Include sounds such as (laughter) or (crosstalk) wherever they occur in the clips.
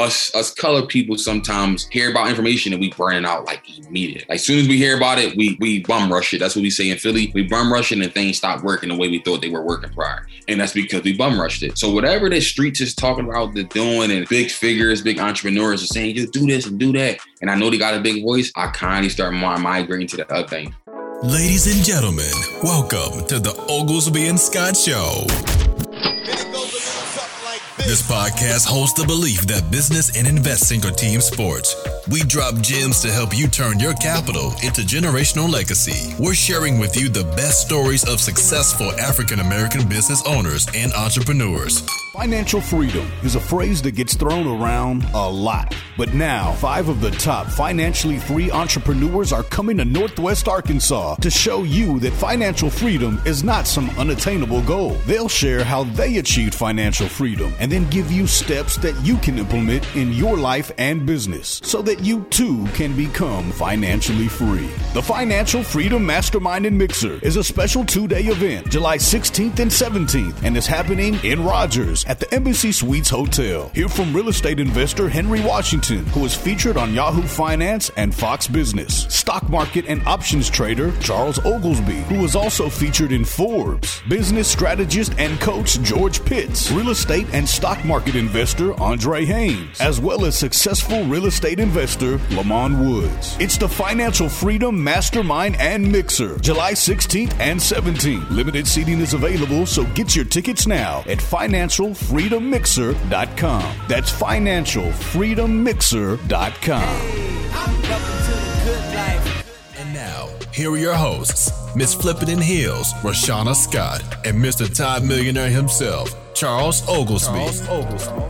us us color people sometimes hear about information and we burn it out like immediate. Like as soon as we hear about it, we we bum rush it. That's what we say in Philly. We bum rush it and things stop working the way we thought they were working prior. And that's because we bum rushed it. So whatever the streets is talking about, they're doing, and big figures, big entrepreneurs are saying, you do this and do that. And I know they got a big voice. I kind of start migrating to the other thing. Ladies and gentlemen, welcome to the Oglesby and Scott Show. This podcast holds the belief that business and investing are team sports. We drop gems to help you turn your capital into generational legacy. We're sharing with you the best stories of successful African American business owners and entrepreneurs. Financial freedom is a phrase that gets thrown around a lot. But now, five of the top financially free entrepreneurs are coming to Northwest Arkansas to show you that financial freedom is not some unattainable goal. They'll share how they achieved financial freedom and then give you steps that you can implement in your life and business so that you too can become financially free. The Financial Freedom Mastermind and Mixer is a special two day event, July 16th and 17th, and is happening in Rogers at the Embassy Suites Hotel. Hear from real estate investor Henry Washington, who is featured on Yahoo Finance and Fox Business. Stock market and options trader Charles Oglesby, who is also featured in Forbes. Business strategist and coach George Pitts. Real estate and stock market investor Andre Haynes, as well as successful real estate investor Lamont Woods. It's the Financial Freedom Mastermind and Mixer, July 16th and 17th. Limited seating is available, so get your tickets now at financialfreedommixer.com. That's financialfreedommixer.com. And now, here are your hosts, Miss Flippin' in Heels, Rashana Scott, and Mr. Todd Millionaire himself, Charles Oglesby. Charles Oglesby.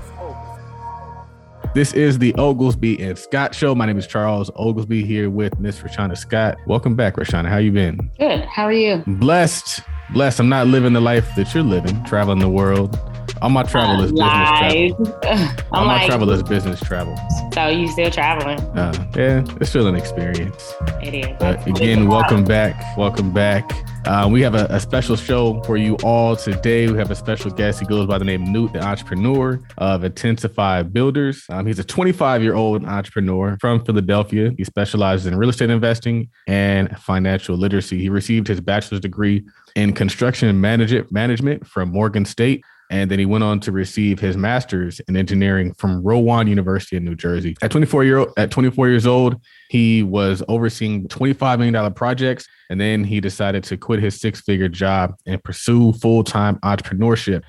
This is the Oglesby and Scott Show. My name is Charles Oglesby here with Miss Rashana Scott. Welcome back, Rashana. How you been? Good. How are you? Blessed. Blessed. I'm not living the life that you're living, traveling the world. All my travel is business travel. All (laughs) my travel is business travel. So you still traveling? Uh, yeah, it's still an experience. It is. But again, welcome back. Welcome back. Uh, we have a, a, special show for you all today. We have a special guest. He goes by the name Newt, the entrepreneur of Intensified Builders. Um, he's a 25 year old entrepreneur from Philadelphia. He specializes in real estate investing and financial literacy. He received his bachelor's degree in construction management management from Morgan State. And then he went on to receive his master's in engineering from Rowan University in New Jersey. At 24 year at 24 years old, he was overseeing $25 million projects. And then he decided to quit his six figure job and pursue full time entrepreneurship.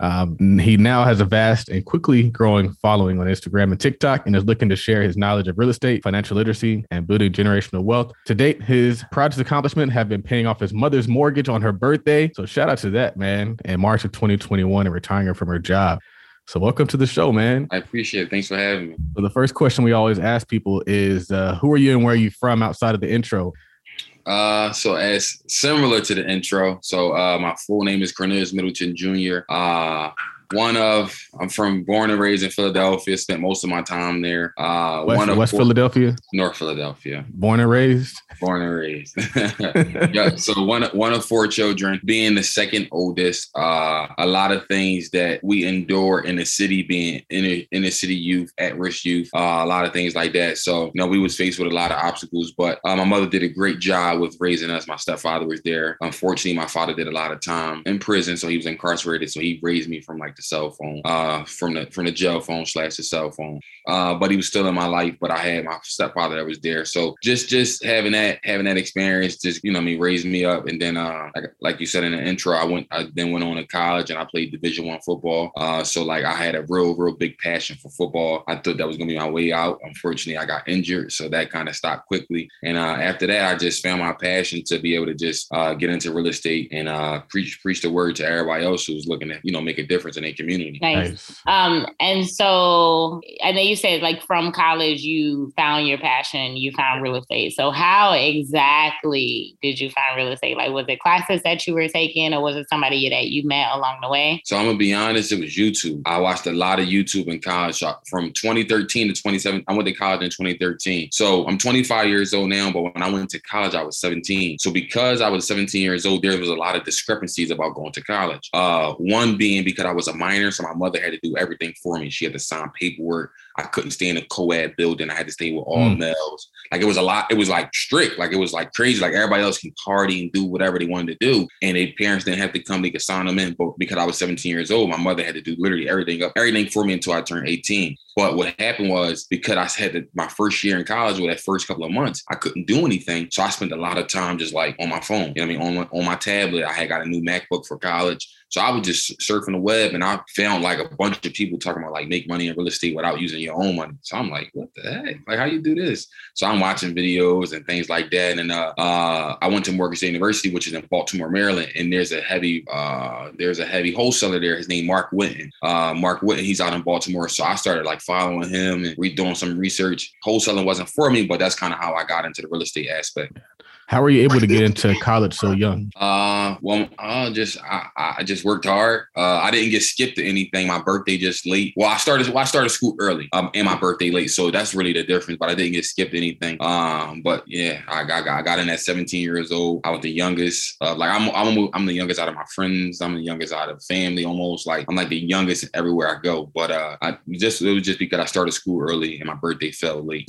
Um, he now has a vast and quickly growing following on Instagram and TikTok and is looking to share his knowledge of real estate, financial literacy, and building generational wealth. To date, his proudest accomplishment have been paying off his mother's mortgage on her birthday. So shout out to that, man, in March of 2021 and retiring her from her job. So welcome to the show, man. I appreciate it. Thanks for having me. So the first question we always ask people is, uh, who are you and where are you from outside of the intro? Uh, so as similar to the intro, so uh, my full name is Cornelius Middleton Jr. Uh, one of I'm from born and raised in Philadelphia. Spent most of my time there. Uh, West, one of West four, Philadelphia, North Philadelphia. Born and raised. Born and raised. (laughs) (laughs) yeah. So one one of four children. Being the second oldest, uh, a lot of things that we endure in the city, being in a, in the city youth, at risk youth, uh, a lot of things like that. So you know, we was faced with a lot of obstacles, but uh, my mother did a great job with raising us. My stepfather was there. Unfortunately, my father did a lot of time in prison, so he was incarcerated. So he raised me from like the cell phone, uh, from the from the jail phone slash the cell phone. Uh, but he was still in my life. But I had my stepfather that was there. So just just having that having that experience, just you know, me raised me up. And then uh, like like you said in the intro, I went I then went on to college and I played Division One football. Uh, so like I had a real real big passion for football. I thought that was gonna be my way out. Unfortunately, I got injured, so that kind of stopped quickly. And uh, after that, I just found my passion to be able to just uh, get into real estate and uh, preach preach the word to everybody else who's looking to you know make a difference in their community. Nice. nice. Um, and so I know you said like from college you found your passion, you found real estate. So how exactly did you find real estate? Like was it classes that you were taking or was it somebody that you met along the way? So I'm gonna be honest, it was YouTube. I watched a lot of YouTube in college from 2013 to 2017. I went to college in 2013. So I'm 25 years old now, but when I went to college, I was 17. So because I was 17 years old, there was a lot of discrepancies about going to college. Uh, one being because I was a minor, so my mother had to do everything for me. She had to sign paperwork. I couldn't stay in a co-ed building. I had to stay with all Mm. males. Like it was a lot. It was like strict. Like it was like crazy. Like everybody else can party and do whatever they wanted to do, and their parents didn't have to come. They could sign them in. But because I was 17 years old, my mother had to do literally everything up, everything for me until I turned 18. But what happened was because I had to, my first year in college, or that first couple of months, I couldn't do anything. So I spent a lot of time just like on my phone. You know what I mean? On my, on my tablet. I had got a new MacBook for college. So I was just surfing the web and I found like a bunch of people talking about like make money in real estate without using your own money. So I'm like, what the heck? Like how you do this? So I'm watching videos and things like that. And uh, uh, I went to Morgan State University, which is in Baltimore, Maryland, and there's a heavy uh, there's a heavy wholesaler there. His name Mark Witten. Uh, Mark Witten, he's out in Baltimore. So I started like following him and re- doing some research. Wholesaling wasn't for me, but that's kind of how I got into the real estate aspect. How were you able to get into college so young? Uh, well, uh, just I, I just worked hard. Uh, I didn't get skipped to anything. My birthday just late. Well, I started well, I started school early. Um, and my birthday late, so that's really the difference. But I didn't get skipped anything. Um, but yeah, I got I got in at 17 years old. I was the youngest. Uh, like I'm I'm I'm the youngest out of my friends. I'm the youngest out of family. Almost like I'm like the youngest everywhere I go. But uh, I just it was just because I started school early and my birthday fell late.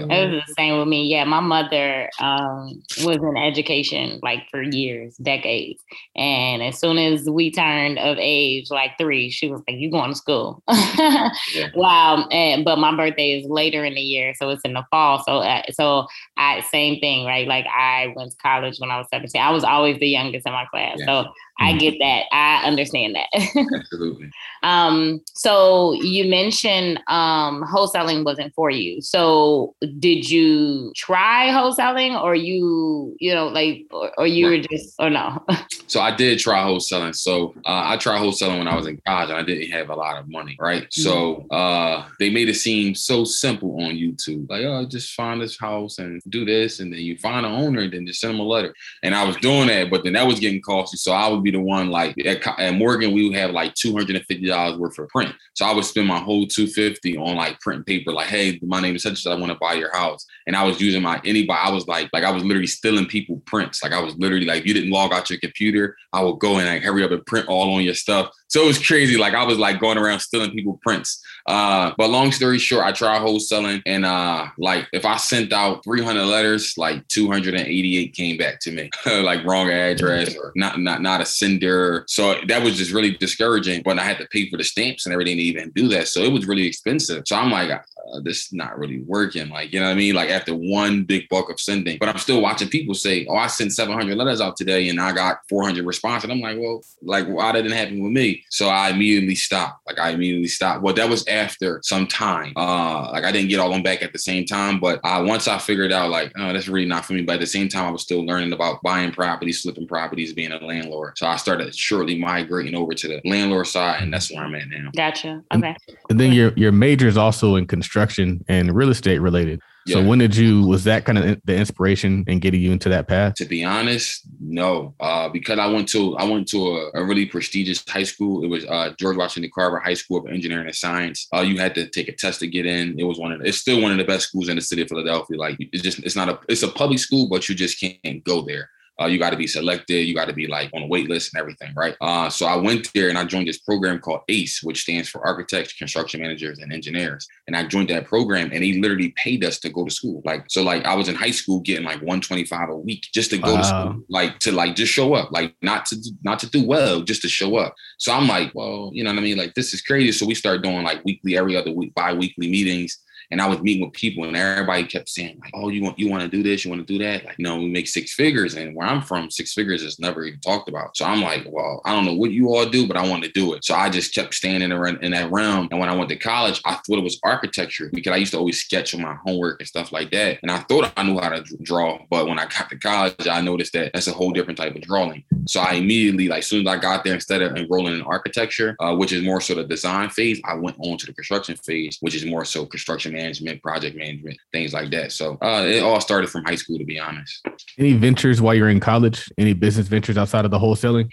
It was the same with me. Yeah, my mother um, was in education like for years, decades. And as soon as we turned of age, like three, she was like, "You going to school?" Yeah. (laughs) Wow. And but my birthday is later in the year, so it's in the fall. So uh, so I same thing, right? Like I went to college when I was seventeen. I was always the youngest in my class, Yeah. so I get that. I understand that. (laughs) Absolutely. Um, so you mentioned um wholesaling wasn't for you. So did you try wholesaling or you, you know, like or, or you were just or no? (laughs) So I did try wholesaling. So uh, I tried wholesaling when I was in college and I didn't have a lot of money, right? So uh, they made it seem so simple on YouTube. Like, oh, just find this house and do this. And then you find an owner and then just send them a letter. And I was doing that, but then that was getting costly. So I be the one like at, at Morgan, we would have like $250 worth of print. So I would spend my whole 250 on like print paper, like, hey, my name is such and I want to buy your house. And I was using my anybody, I was like, like I was literally stealing people prints. Like I was literally like, you didn't log out your computer, I would go and like hurry up and print all on your stuff. So it was crazy. Like I was like going around stealing people prints. Uh, but long story short, I tried wholesaling and uh like if I sent out 300 letters, like 288 came back to me. (laughs) like wrong address or not not not a sender. So that was just really discouraging. But I had to pay for the stamps and everything to even do that. So it was really expensive. So I'm like, uh, this is not really working. Like, you know what I mean? Like after one big bulk of sending, but I'm still watching people say, oh, I sent 700 letters out today and I got 400 responses. And I'm like, well, like why that didn't happen with me? So I immediately stopped. Like I immediately stopped. Well, that was after some time. Uh, like I didn't get all them back at the same time, but uh, once I figured out like, oh, that's really not for me. But at the same time, I was still learning about buying properties, flipping properties, being a landlord. So I started shortly migrating over to the landlord side, and that's where I'm at now. Gotcha. Okay. And then your your major is also in construction and real estate related. So when did you was that kind of the inspiration in getting you into that path? To be honest, no, uh, because I went to I went to a, a really prestigious high school. It was uh, George Washington Carver High School of Engineering and Science. Uh, you had to take a test to get in. It was one of the, it's still one of the best schools in the city of Philadelphia. Like it's just it's not a it's a public school, but you just can't go there. Uh, you got to be selected. You got to be like on a wait list and everything, right? Uh, so I went there and I joined this program called ACE, which stands for Architects, Construction Managers, and Engineers. And I joined that program, and they literally paid us to go to school. Like so, like I was in high school getting like 125 a week just to go to school, like to like just show up, like not to not to do well, just to show up. So I'm like, well, you know what I mean? Like this is crazy. So we start doing like weekly, every other week, bi-weekly meetings. And I was meeting with people, and everybody kept saying, like, "Oh, you want you want to do this? You want to do that?" Like, you know, we make six figures, and where I'm from, six figures is never even talked about. So I'm like, "Well, I don't know what you all do, but I want to do it." So I just kept staying in, around, in that realm. And when I went to college, I thought it was architecture because I used to always sketch on my homework and stuff like that. And I thought I knew how to draw, but when I got to college, I noticed that that's a whole different type of drawing. So I immediately, like, as soon as I got there, instead of enrolling in architecture, uh, which is more so the design phase, I went on to the construction phase, which is more so construction management, project management, things like that. So uh, it all started from high school, to be honest. Any ventures while you're in college? Any business ventures outside of the wholesaling?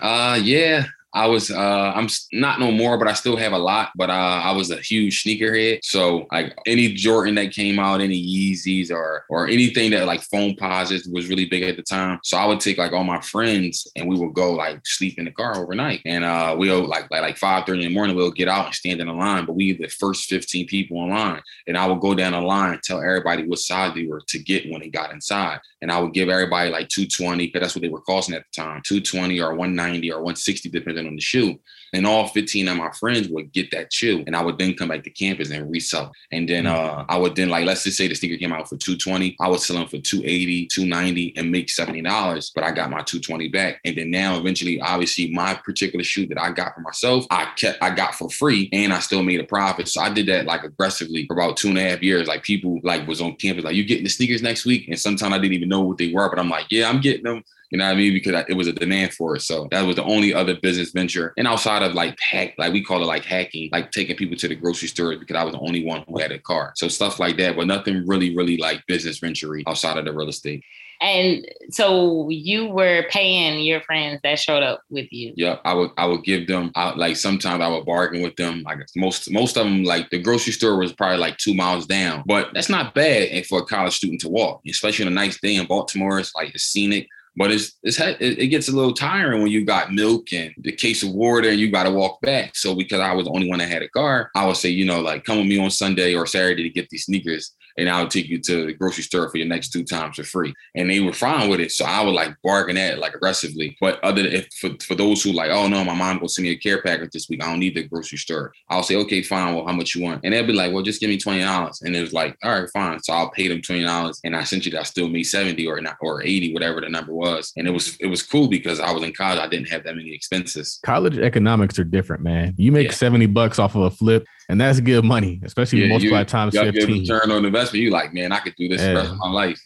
Uh, yeah. I was uh I'm not no more, but I still have a lot. But uh I was a huge sneakerhead. So like any Jordan that came out, any Yeezys or or anything that like Foamposites was really big at the time. So I would take like all my friends and we would go like sleep in the car overnight. And uh we'll like like, like 5 30 in the morning, we'll get out and stand in the line. But we the first 15 people in line. And I would go down the line, tell everybody what size they were to get when they got inside. And I would give everybody like 220, because that's what they were costing at the time, 220 or 190 or 160, depending on the shoe. And all 15 of my friends would get that shoe. And I would then come back to campus and resell. And then mm. uh, I would then like, let's just say the sneaker came out for 220. I would sell them for 280, 290 and make $70, but I got my 220 back. And then now eventually, obviously, my particular shoe that I got for myself, I kept I got for free and I still made a profit. So I did that like aggressively for about two and a half years. Like people like was on campus, like, you getting the sneakers next week? And sometimes I didn't even know what they were, but I'm like, yeah, I'm getting them. You know what I mean? Because it was a demand for it. So that was the only other business venture. And outside of like hack, like we call it like hacking, like taking people to the grocery store because I was the only one who had a car. So stuff like that, but nothing really, really like business venture outside of the real estate. And so you were paying your friends that showed up with you. Yeah, I would I would give them out like sometimes I would bargain with them. Like most most of them, like the grocery store was probably like two miles down, but that's not bad eh, for a college student to walk, especially on a nice day in Baltimore. It's like it's scenic. But it's, it's it gets a little tiring when you got milk and the case of water and you got to walk back. So because I was the only one that had a car, I would say, you know, like come with me on Sunday or Saturday to get these sneakers and I'll take you to the grocery store for your next two times for free. And they were fine with it. So I would like bargain at it like aggressively. But other than if for, for those who like, oh no, my mom will send me a care package this week. I don't need the grocery store. I'll say, okay, fine. Well, how much you want? And they'll be like, well, just give me twenty dollars. And it was like, all right, fine. So I'll pay them twenty dollars, and I sent you that I still made seventy or not or eighty, whatever the number was. And it was it was cool because I was in college. I didn't have that many expenses. College economics are different, man. You make yeah. seventy bucks off of a flip and that's good money, especially yeah, multiply times you 15. Return on investment, you like, man, I could do this yeah. the rest of my life.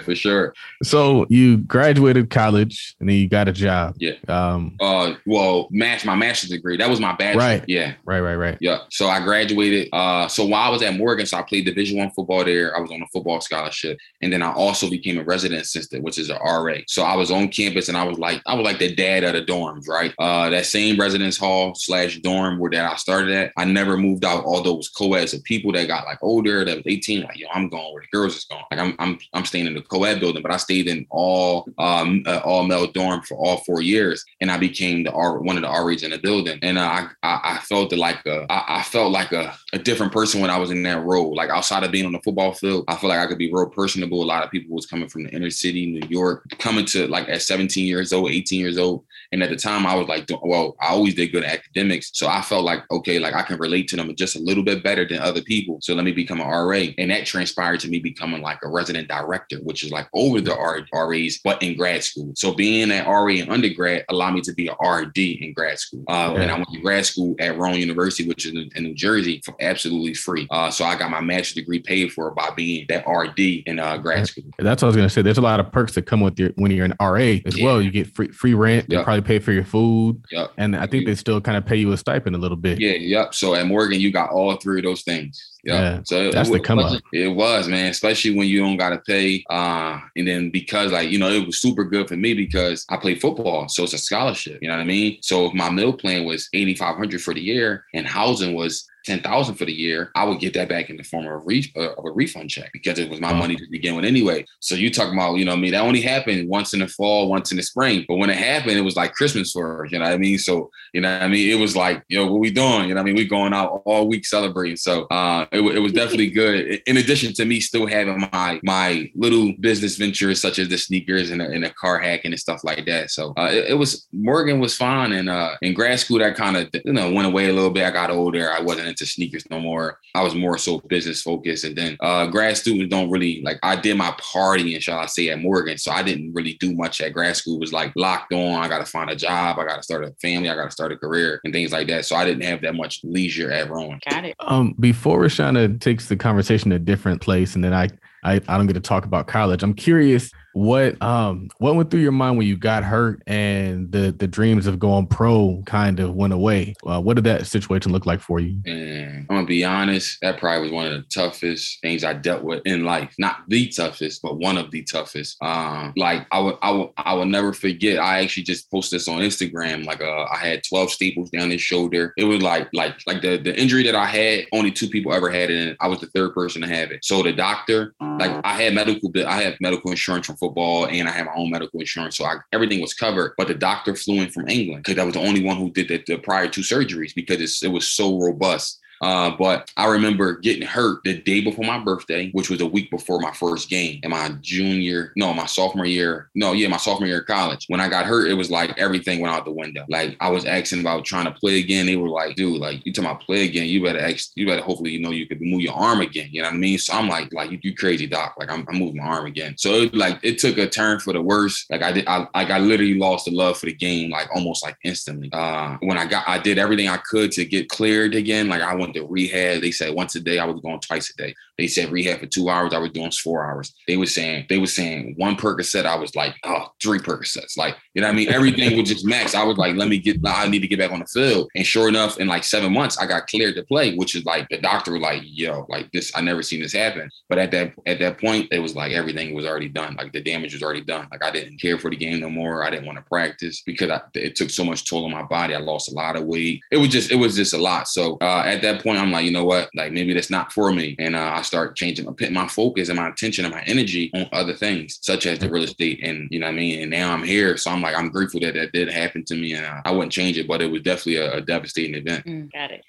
(laughs) (laughs) For sure. So you graduated college and then you got a job. Yeah. Um uh well, match my master's degree. That was my bachelor. Right. Yeah. Right, right, right. Yeah. So I graduated. Uh so while I was at Morgan, so I played division one football there. I was on a football scholarship. And then I also became a resident assistant, which is an RA. So I was on campus and I was like, I was like the dad of the dorms, right? Uh that same residence hall slash dorm where that I started at. I never moved out, although it was co-eds of people that got like older, that was 18, like, yo, I'm going where the girls is going. Like I'm I'm I'm staying in the co-ed building, but I stayed in all um uh, all male dorm for all four years. And I became the R one of the RAs in the building. And uh, I, I I felt like a I, I felt like a, a different person when I was in that role. Like outside of being on the football field, I feel like I could be real personable. A lot of people was coming from the inner city, New York, coming to like at 17 years old, 18 years old. And at the time I was like, well, I always did good academics. So I felt like, okay, like I can relate to them just a little bit better than other people. So let me become an RA. And that transpired to me becoming like a resident director, which is like over the RAs, but in grad school. So being an RA in undergrad allowed me to be an RD in grad school. Uh, yeah. And I went to grad school at Rowan University, which is in, in New Jersey, for absolutely free. Uh, so I got my master's degree paid for by being that RD in uh, grad school. That's what I was going to say. There's a lot of perks that come with your when you're an RA as yeah. well. You get free free rent. Yep. Probably pay for your food. Yep. And I think they still kind of pay you a stipend a little bit. Yeah. Yep. So at Morgan, you got all three of those things. Yep. Yeah. So that's it, the come up. It was, man, especially when you don't gotta pay. Uh, and then because like, you know, it was super good for me because I played football. So it's a scholarship. You know what I mean? So if my meal plan was 8,500 for the year and housing was ten thousand for the year, I would get that back in the form of a, re- uh, of a refund check because it was my money to begin with anyway. So you talking about, you know, I mean, that only happened once in the fall, once in the spring. But when it happened, it was like Christmas for us, you know what I mean? So, you know I mean? It was like, yo, what we doing? You know I mean? We going out all week celebrating. So uh, it, it was definitely good. In addition to me still having my my little business ventures such as the sneakers and the, and the car hacking and stuff like that. So uh, it, it, was Morgan was fine, And uh, in grad school, that kind of, you know, went away a little bit. I got older. I wasn't into sneakers no more. I was more so business focused. And then uh, grad students don't really like I did my partying, shall I say, at Morgan. So I didn't really do much at grad school. It was like locked on. I gotta find a job, I gotta start a family, I gotta start a career and things like that. So I didn't have that much leisure at Rowan. Got it. Um before Rashana takes the conversation to a different place and then I I, I don't get to talk about college. I'm curious what um what went through your mind when you got hurt and the the dreams of going pro kind of went away. Uh, what did that situation look like for you? And I'm gonna be honest. That probably was one of the toughest things I dealt with in life. Not the toughest, but one of the toughest. Um, like I would, I would, I would never forget. I actually just posted this on Instagram. Like, uh, I had 12 staples down his shoulder. It was like, like, like the the injury that I had. Only two people ever had it, and I was the third person to have it. So the doctor, like, I had medical, I have medical insurance from football, and I have my own medical insurance, so I, everything was covered. But the doctor flew in from England because that was the only one who did the, the prior two surgeries because it was so robust. Uh, but I remember getting hurt the day before my birthday, which was a week before my first game in my junior, no, my sophomore year. No, yeah, my sophomore year of college. When I got hurt, it was like everything went out the window. Like I was asking about trying to play again. They were like, dude, like you talking about play again, you better ask, you better hopefully you know you could move your arm again. You know what I mean? So I'm like, like you, you crazy doc. Like I'm, I'm moving my arm again. So it like it took a turn for the worse. Like I did, I like I literally lost the love for the game like almost like instantly. Uh, when I got, I did everything I could to get cleared again. Like I went to rehab they said once a day, I was going twice a day. They said rehab for two hours, I was doing four hours. They were saying, they were saying one Percocet, I was like, oh, three Percocets. Like, you know what I mean? Everything was just max. I was like, let me get, I need to get back on the field. And sure enough, in like seven months, I got cleared to play, which is like the doctor was like, yo, like this, I never seen this happen. But at that at that point, it was like everything was already done. Like the damage was already done. Like I didn't care for the game no more. I didn't want to practice because I, it took so much toll on my body. I lost a lot of weight. It was just, it was just a lot. So uh, at that point, I'm like, you know what? Like maybe that's not for me. And uh, I start changing, my, my focus and my attention and my energy on other things, such as the real estate. And you know what I mean? And now I'm here. So I'm like, I'm grateful that that did happen to me. And uh, I wouldn't change it, but it was definitely a, a devastating event. Mm, got it.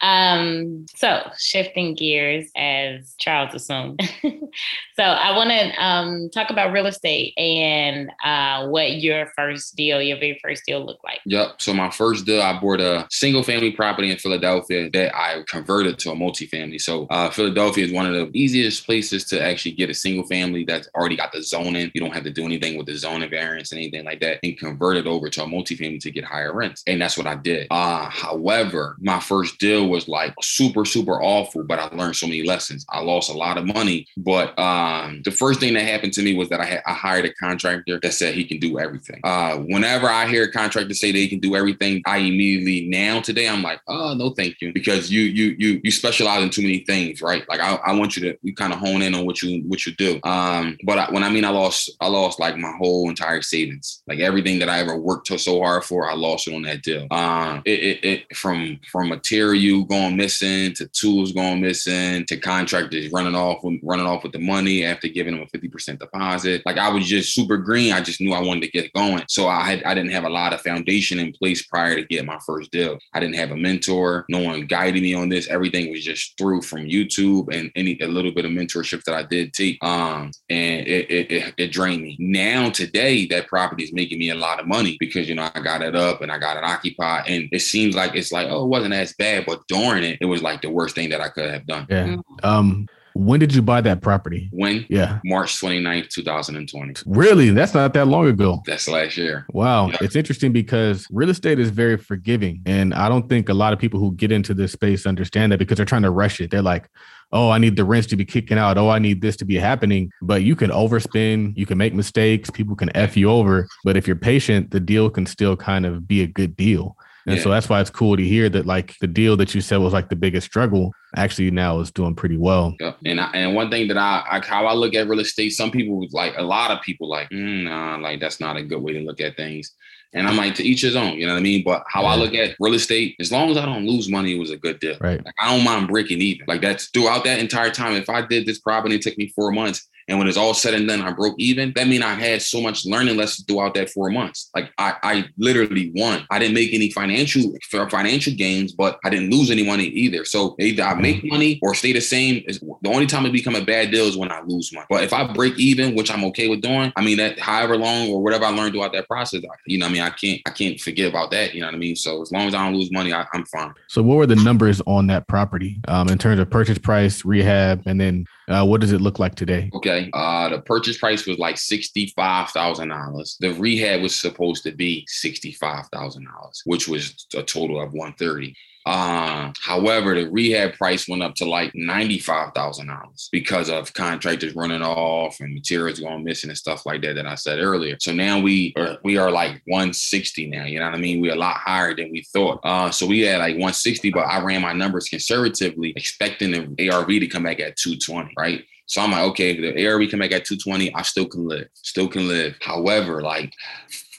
Um, so shifting gears as Charles assumed. (laughs) so I want to um, talk about real estate and uh, what your first deal, your very first deal looked like. Yep. So my first deal, I bought a single family property in Philadelphia that I converted to a multifamily. So uh, Philadelphia is one of the easiest places to actually get a single family that's already got the zoning. You don't have to do anything with the zoning variance and anything like that and convert it over to a multifamily to get higher rents. And that's what I did. Uh, however, my first deal was like super, super awful, but I learned so many lessons. I lost a lot of money, but um, the first thing that happened to me was that I, I hired a contractor that said he can do everything. Uh, whenever I hear a contractor say they can do everything, I immediately now today I'm like, oh no, thank you, because you you you you specialize in too many things, right? Like I, I want you to you kind of hone in on what you what you do. Um, but I, when I mean I lost, I lost like my whole entire savings, like everything that I ever worked so hard for, I lost it on that deal. Um, it, it, it from from material going missing to tools going missing to contractors running off running off with the money after giving them a 50% deposit. Like I was just super green. I just knew I wanted to get going. So I had I didn't have a lot of foundation in place prior to getting my first deal. I didn't have a mentor. No one guided me on this. Everything was just through from YouTube and any a little bit of mentorship that I did take. Um, and it, it, it, it drained me. Now today that property is making me a lot of money because you know I got it up and I got it occupied. And it seems like it's like, oh, it wasn't as bad, but during it, it was like the worst thing that I could have done. Yeah. Um, when did you buy that property? When? Yeah. March 29th, 2020. Really? That's not that long ago. That's last year. Wow. Yeah. It's interesting because real estate is very forgiving. And I don't think a lot of people who get into this space understand that because they're trying to rush it. They're like, oh, I need the rents to be kicking out. Oh, I need this to be happening. But you can overspend, you can make mistakes, people can F you over. But if you're patient, the deal can still kind of be a good deal. And yeah. so that's why it's cool to hear that like the deal that you said was like the biggest struggle actually now is doing pretty well. Yeah. And I, and one thing that I, I, how I look at real estate, some people like a lot of people like, mm, nah, like that's not a good way to look at things. And I'm like, to each his own, you know what I mean? But how. I look at real estate, as long as I don't lose money, it was a good deal. Right. Like, I don't mind breaking even. Like that's throughout that entire time. If I did this property, it took me four months and when it's all said and done, I broke even. That mean I had so much learning lessons throughout that four months. Like I, I literally won. I didn't make any financial financial gains, but I didn't lose any money either. So either I make money or stay the same. The only time it become a bad deal is when I lose money. But if I break even, which I'm okay with doing, I mean that however long or whatever I learned throughout that process, you know, I mean I can't I can't forget about that. You know what I mean? So as long as I don't lose money, I, am fine. So what were the numbers on that property um, in terms of purchase price, rehab, and then uh, what does it look like today? Okay. Uh, the purchase price was like $65,000. The rehab was supposed to be $65,000, which was a total of 130. Uh, however, the rehab price went up to like $95,000 because of contractors running off and materials going missing and stuff like that that I said earlier. So now we are we are like 160 now, you know what I mean? We're a lot higher than we thought. Uh, so we had like 160, but I ran my numbers conservatively, expecting the ARV to come back at 220, right? So I'm like, okay, the ARV come back at 220, I still can live, still can live. However, like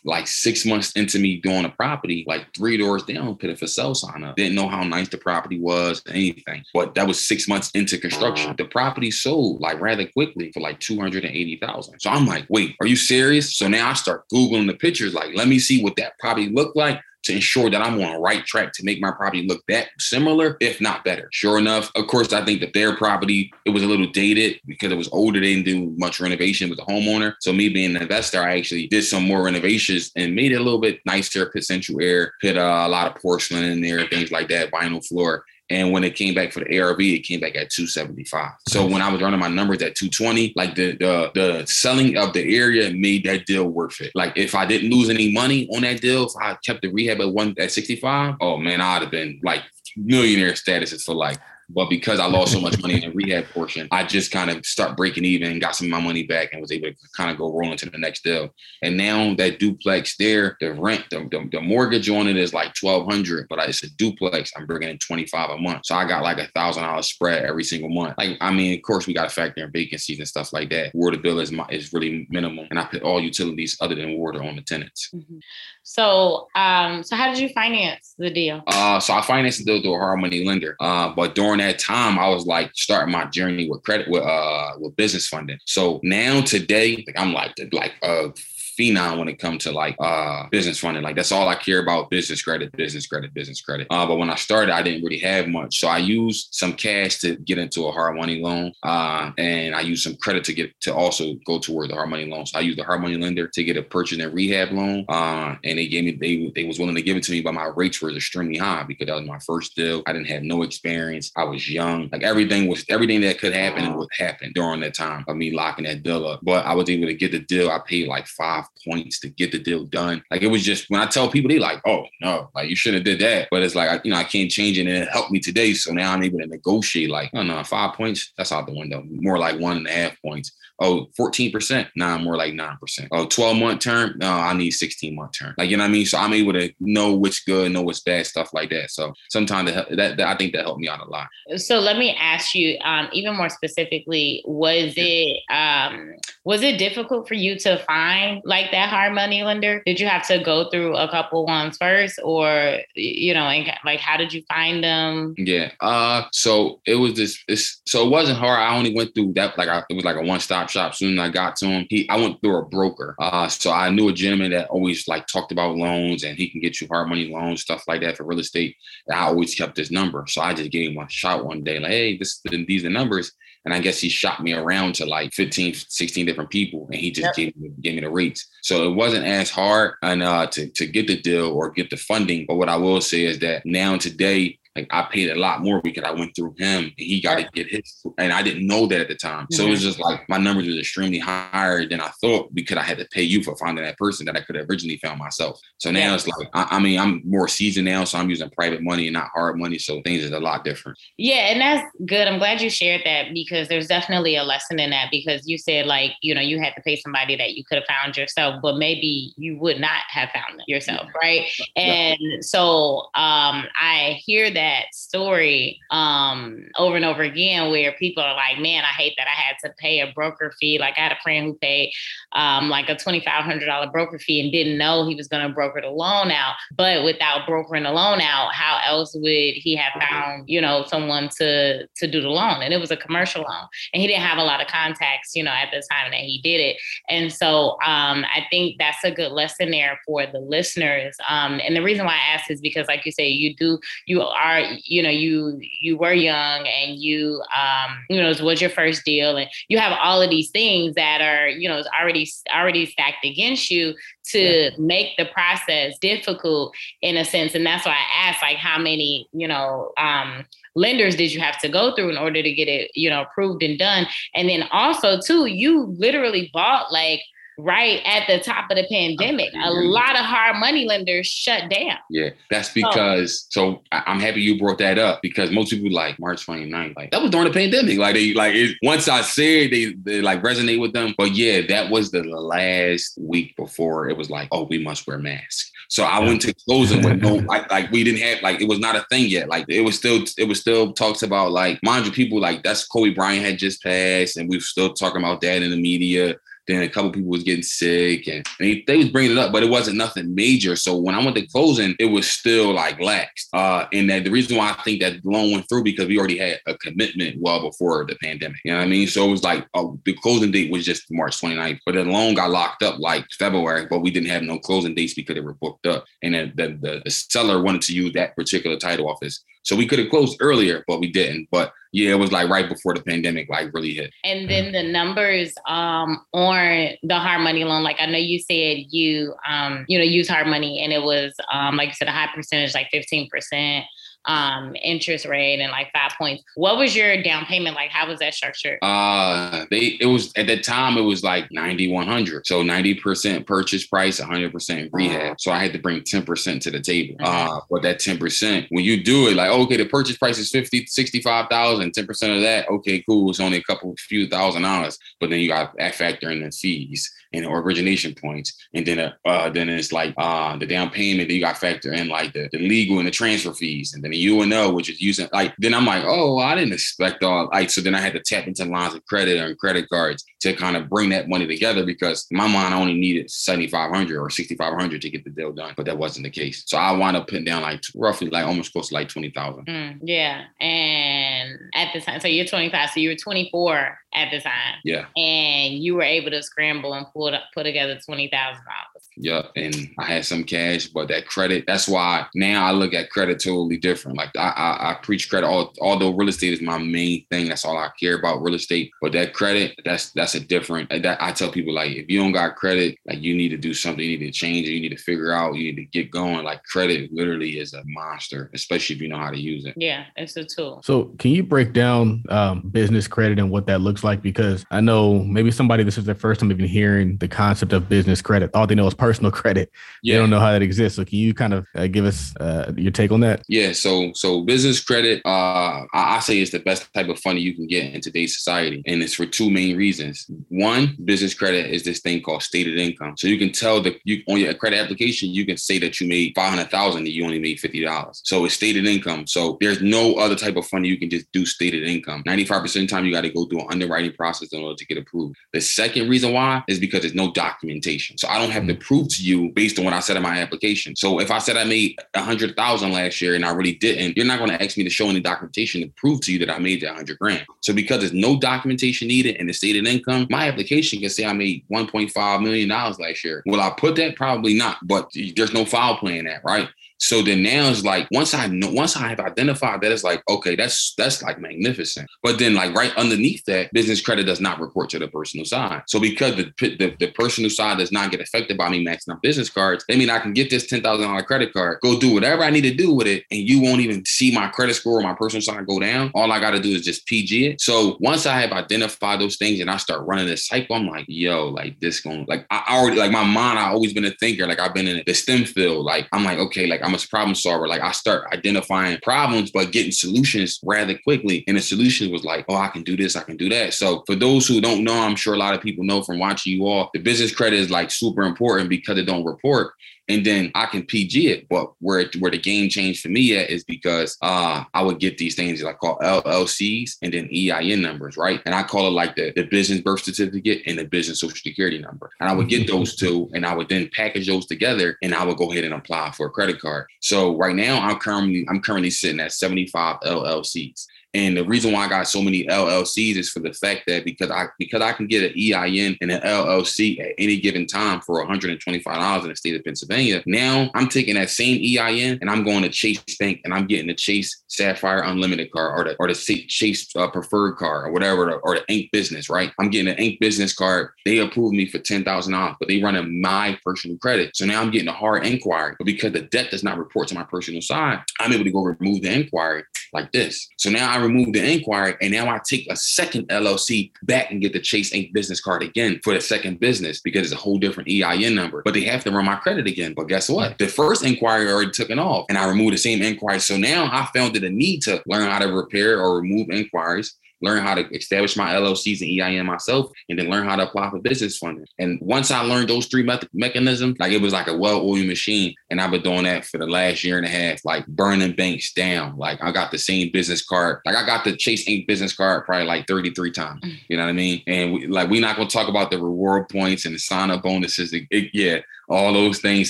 like six months into me doing a property, like three doors down, put a for sale sign up. Didn't know how nice the property was, anything. But that was six months into construction. Mm. The property sold like rather quickly for like 280,000. So I'm like, wait, are you serious? So now I start Googling the pictures, like, let me see what that property looked like to ensure that I'm on the right track to make my property look that similar, if not better. Sure enough, of course, I think that their property, it was a little dated because it was older. They didn't do much renovation with the homeowner. So me being an investor, I actually did some more renovations and made it a little bit nicer, put central air, put uh, a lot of porcelain in there, things like that, vinyl floor. And when it came back for the ARV, it came back at 275. So when I was running my numbers at 220, like the the the selling of the area made that deal worth it. Like if I didn't lose any money on that deal, if I kept the rehab at one at 65, oh man, I'd have been like millionaire statuses for like but because I lost so much money in the (laughs) rehab portion, I just kind of start breaking even, got some of my money back, and was able to kind of go rolling to the next deal. And now that duplex there, the rent, the, the, the mortgage on it is like twelve hundred, but it's a duplex. I'm bringing in twenty five a month, so I got like a thousand dollar spread every single month. Like I mean, of course, we got to factor in vacancies and stuff like that. Water bill is my, is really minimum, and I put all utilities other than water on the tenants. Mm-hmm. So, um, so how did you finance the deal? Uh, so I financed the deal through a hard money lender. Uh, but during that time, I was like starting my journey with credit with uh with business funding. So now today, like I'm like like uh phenom when it comes to like uh business funding. Like that's all I care about: business credit, business credit, business credit. Uh, but when I started, I didn't really have much, so I used some cash to get into a hard money loan, uh, and I used some credit to get to also go toward the hard money loan. So I used the hard money lender to get a purchase and rehab loan, uh, and they gave me they they was willing to give it to me, but my rates were extremely high because that was my first deal. I didn't have no experience. I was young. Like everything was everything that could happen would happen during that time of me locking that deal up. But I was able to get the deal. I paid like five points to get the deal done. Like it was just when I tell people, they like, oh no, like you should have did that. But it's like I, you know I can't change it, and it helped me today. So now I'm able to negotiate. Like, oh no, five points that's out the window. More like one and a half points. Oh, 14%. Nah, more like 9%. Oh, 12 month term. No, I need 16 month term. Like, you know what I mean? So I'm able to know what's good, know what's bad, stuff like that. So sometimes that, that, that I think that helped me out a lot. So let me ask you, um, even more specifically, was it um, was it difficult for you to find like that hard money lender? Did you have to go through a couple ones first, or you know, and like how did you find them? Yeah. Uh, so it was this. It's, so it wasn't hard. I only went through that like I, it was like a one stop shop. Soon I got to him, he I went through a broker. Uh, so I knew a gentleman that always like talked about loans and he can get you hard money loans, stuff like that for real estate. And I always kept his number. So I just gave him a shot one day, like, hey, this these the numbers. And I guess he shot me around to like 15, 16 different people and he just yep. gave, me, gave me the rates. So it wasn't as hard and uh, to, to get the deal or get the funding. But what I will say is that now and today, like I paid a lot more because I went through him and he got to get his and I didn't know that at the time. So mm-hmm. it was just like my numbers was extremely higher than I thought because I had to pay you for finding that person that I could have originally found myself. So now yeah. it's like I, I, mean I'm more seasoned now, so I'm using private money and not hard money. So things is a lot different. Yeah, and that's good. I'm glad you shared that because there's definitely a lesson in that because you said like, you know, you had to pay somebody that you could have found yourself, but maybe you would not have found them yourself, right? And yeah. so um I hear that that story um, over and over again where people are like, man, I hate that I had to pay a broker fee. Like I had a friend who paid um, like a $2,500 broker fee and didn't know he was going to broker the loan out. But without brokering the loan out, how else would he have found, you know, someone to, to do the loan? And it was a commercial loan and he didn't have a lot of contacts, you know, at the time that he did it. And so um, I think that's a good lesson there for the listeners. Um, and the reason why I asked is because, like you say, you do, you are are you know you you were young and you um you know it was your first deal? And you have all of these things that are you know already already stacked against you to yeah. make the process difficult in a sense. And that's why i asked like how many you know um lenders did you have to go through in order to get it you know approved and done? And then also too you literally bought like right at the top of the pandemic. A lot of hard money lenders shut down. Yeah, that's because. So, so I'm happy you brought that up because most people like March 29th, like that was during the pandemic. Like they like it, once I said they they like resonate with them. But yeah, that was the last week before it was like, oh, we must wear masks. So I went to closing with no (laughs) like, like we didn't have like it was not a thing yet. Like it was still it was still talks about like mind you people like that's Kobe Bryant had just passed and we are still talking about that in the media. Then a couple people was getting sick and, and they was bringing it up, but it wasn't nothing major. So when I went to closing, it was still like lax. Uh, and that the reason why I think that loan went through because we already had a commitment well before the pandemic. You know what I mean? So it was like oh, the closing date was just March 29th, but the loan got locked up like February, but we didn't have no closing dates because they were booked up. And then the, the, the seller wanted to use that particular title office. So we could have closed earlier, but we didn't. But yeah, it was like right before the pandemic like really hit. And then the numbers um on the hard money loan, like I know you said you um, you know, use hard money and it was um like you said a high percentage, like 15% um interest rate and like five points. What was your down payment like? How was that structured? Uh they it was at that time it was like 90 100. So 90% purchase price, 100% rehab. So I had to bring 10% to the table. Mm-hmm. Uh but that 10% when you do it like okay the purchase price is 50 65,000 10% of that okay cool it's only a couple few thousand dollars but then you got to factor in the fees and or origination points. And then uh, uh, then it's like uh, the down payment that you got to factor in like the, the legal and the transfer fees. And then the UNO, which is using like then I'm like, oh, I didn't expect all like so then I had to tap into lines of credit and credit cards to kind of bring that money together because my mind only needed 7,500 or 6,500 to get the deal done, but that wasn't the case. So I wound up putting down like roughly like almost close to like 20,000. Mm, yeah. And at the time, so you're 25, so you were 24 at the time. Yeah. And you were able to scramble and pull put together twenty thousand dollars. Yeah, and I had some cash, but that credit, that's why now I look at credit totally different. Like I, I, I preach credit, all, although real estate is my main thing. That's all I care about, real estate. But that credit, that's that's a different. That I tell people like, if you don't got credit, like you need to do something. You need to change it. You need to figure out. You need to get going. Like credit, literally is a monster, especially if you know how to use it. Yeah, it's a tool. So can you break down um, business credit and what that looks like? Because I know maybe somebody this is their first time even hearing the concept of business credit. All they know personal (laughs) credit. Yeah. They don't know how that exists. So can you kind of uh, give us uh, your take on that? Yeah. So so business credit, uh, I, I say it's the best type of funding you can get in today's society, and it's for two main reasons. One, business credit is this thing called stated income. So you can tell that you on your credit application, you can say that you made five hundred thousand and you only made fifty dollars. So it's stated income. So there's no other type of funding you can just do stated income. Ninety five percent of the time, you got to go through an underwriting process in order to get approved. The second reason why is because there's no documentation. So I don't have to. Prove to you based on what I said in my application. So if I said I made a hundred thousand last year and I really didn't, you're not going to ask me to show any documentation to prove to you that I made that hundred grand. So because there's no documentation needed and the stated income, my application can say I made 1.5 million dollars last year. Will I put that? Probably not. But there's no file playing that, right? So then now it's like once I know, once I have identified that, it's like okay, that's that's like magnificent. But then like right underneath that, business credit does not report to the personal side. So because the the, the personal side does not get affected by me maxing out business cards, they mean I can get this ten thousand dollar credit card, go do whatever I need to do with it, and you won't even see my credit score or my personal side go down. All I got to do is just PG it. So once I have identified those things and I start running this cycle, I'm like, yo, like this going like I already like my mind. I always been a thinker. Like I've been in the STEM field. Like I'm like okay, like I'm I'm a problem solver. Like I start identifying problems, but getting solutions rather quickly. And the solution was like, oh, I can do this, I can do that. So for those who don't know, I'm sure a lot of people know from watching you all, the business credit is like super important because it don't report and then I can PG it. But where it, where the game changed for me at is because uh, I would get these things that I call LLCs and then EIN numbers, right? And I call it like the, the business birth certificate and the business social security number. And I would get mm-hmm. those two and I would then package those together and I would go ahead and apply for a credit card. So right now I'm currently I'm currently sitting at 75 LLCs. And the reason why I got so many LLCs is for the fact that because I because I can get an EIN and an LLC at any given time for $125 in the state of Pennsylvania. Now I'm taking that same EIN and I'm going to Chase Bank and I'm getting the Chase Sapphire Unlimited card or the or the Chase uh, Preferred card or whatever or the Ink Business. Right? I'm getting an Ink Business card. They approved me for ten thousand dollars, but they run in my personal credit. So now I'm getting a hard inquiry. But because the debt does not report to my personal side, I'm able to go remove the inquiry like this. So now I remove the inquiry and now I take a second LLC back and get the Chase Ink business card again for the second business because it's a whole different EIN number. But they have to run my credit again. But guess what? The first inquiry already took it off and I removed the same inquiry. So now I found it a need to learn how to repair or remove inquiries learn how to establish my LLCs and EIN myself, and then learn how to apply for business funding. And once I learned those three me- mechanisms, like it was like a well-oiled machine. And I've been doing that for the last year and a half, like burning banks down. Like I got the same business card. Like I got the Chase Ink business card probably like 33 times. Mm. You know what I mean? And we, like we're not gonna talk about the reward points and the sign-up bonuses. It, it, yeah, all those things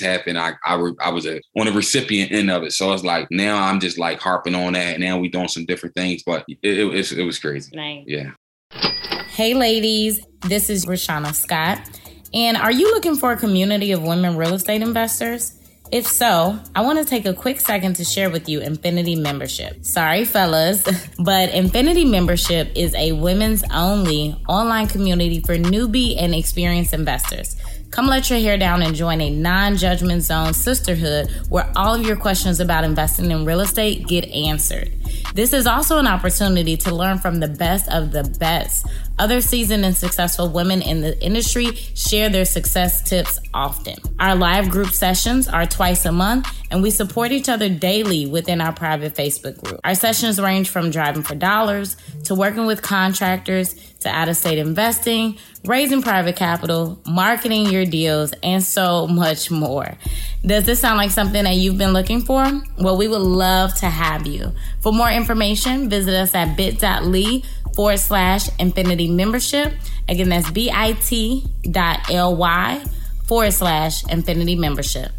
happen. I I, re, I was a on the recipient end of it, so it's like now I'm just like harping on that. Now we doing some different things, but it, it, it was crazy. Nice. Yeah. Hey, ladies, this is Rashana Scott, and are you looking for a community of women real estate investors? If so, I want to take a quick second to share with you Infinity Membership. Sorry, fellas, (laughs) but Infinity Membership is a women's only online community for newbie and experienced investors. Come let your hair down and join a non judgment zone sisterhood where all of your questions about investing in real estate get answered. This is also an opportunity to learn from the best of the best. Other seasoned and successful women in the industry share their success tips often. Our live group sessions are twice a month, and we support each other daily within our private Facebook group. Our sessions range from driving for dollars to working with contractors to out of state investing, raising private capital, marketing your deals, and so much more. Does this sound like something that you've been looking for? Well, we would love to have you. For more information, visit us at bit.ly forward slash infinity membership. Again, that's bit.ly forward slash infinity membership.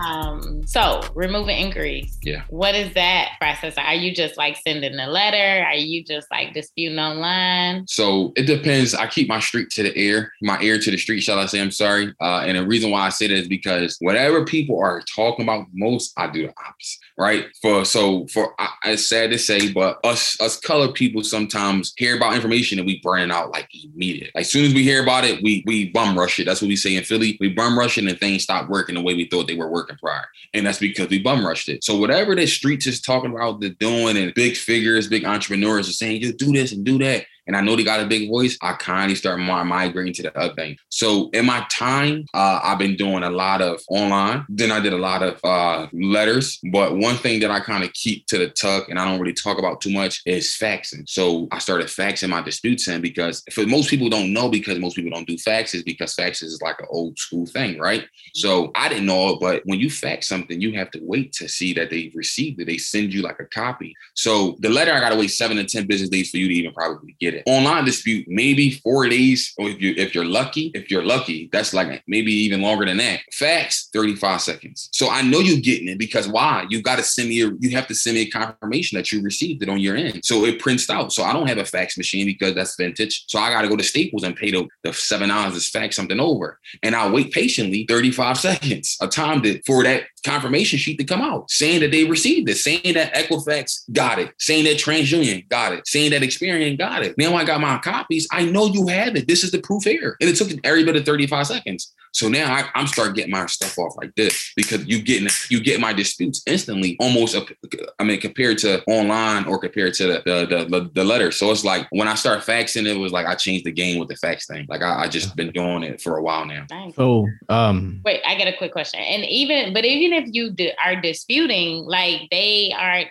Um, so removing inquiries. Yeah. What is that process? Are you just like sending a letter? Are you just like disputing online? So it depends. I keep my street to the air, my ear to the street, shall I say? I'm sorry. Uh, and the reason why I say that is because whatever people are talking about most, I do the opposite. Right. For so for I, it's sad to say, but us us colored people sometimes hear about information and we burn out like immediate. Like as soon as we hear about it, we we bum rush it. That's what we say in Philly. We bum rush it and things stop working the way we thought they were working prior. And that's because we bum rushed it. So whatever the streets is talking about, they're doing and big figures, big entrepreneurs are saying, you do this and do that and I know they got a big voice, I kind of start migrating to the other thing. So in my time, uh, I've been doing a lot of online. Then I did a lot of uh, letters. But one thing that I kind of keep to the tuck and I don't really talk about too much is faxing. So I started faxing my disputes in because for most people don't know because most people don't do faxes because faxes is like an old school thing, right? So I didn't know it, but when you fax something, you have to wait to see that they've received it. They send you like a copy. So the letter I gotta wait seven to ten business days for you to even probably get it Online dispute, maybe four days, or if you if you're lucky, if you're lucky, that's like maybe even longer than that. Fax, 35 seconds. So I know you're getting it because why? You got to send me a, you have to send me a confirmation that you received it on your end. So it prints out. So I don't have a fax machine because that's vintage. So I got to go to Staples and pay the, the seven dollars to fax something over. And I'll wait patiently 35 (laughs) seconds, a time to, for that confirmation sheet to come out saying that they received it, saying that Equifax got it, saying that TransUnion got it, saying that Experian got it. Now I got my copies. I know you have it. This is the proof here. And it took every bit of 35 seconds. So now I, am starting getting my stuff off like this because you getting you get my disputes instantly, almost. I mean, compared to online or compared to the the, the, the letter. So it's like when I start faxing, it was like I changed the game with the fax thing. Like I, I just been doing it for a while now. So um, wait, I got a quick question. And even but even if you are disputing, like they are,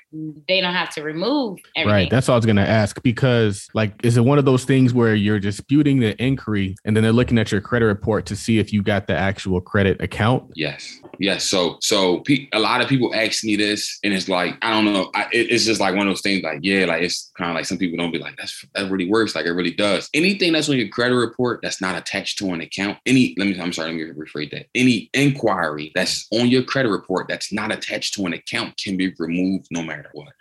they don't have to remove everything. Right. That's all I was gonna ask because like, is it one of those things where you're disputing the inquiry and then they're looking at your credit report to see if you got the actual credit account? Yes. Yes. So, so a lot of people ask me this, and it's like I don't know. I, it, it's just like one of those things. Like, yeah, like it's kind of like some people don't be like that's that really works. Like it really does. Anything that's on your credit report that's not attached to an account. Any let me. I'm sorry. Let me rephrase that. Any inquiry that's on your credit report that's not attached to an account can be removed no matter what.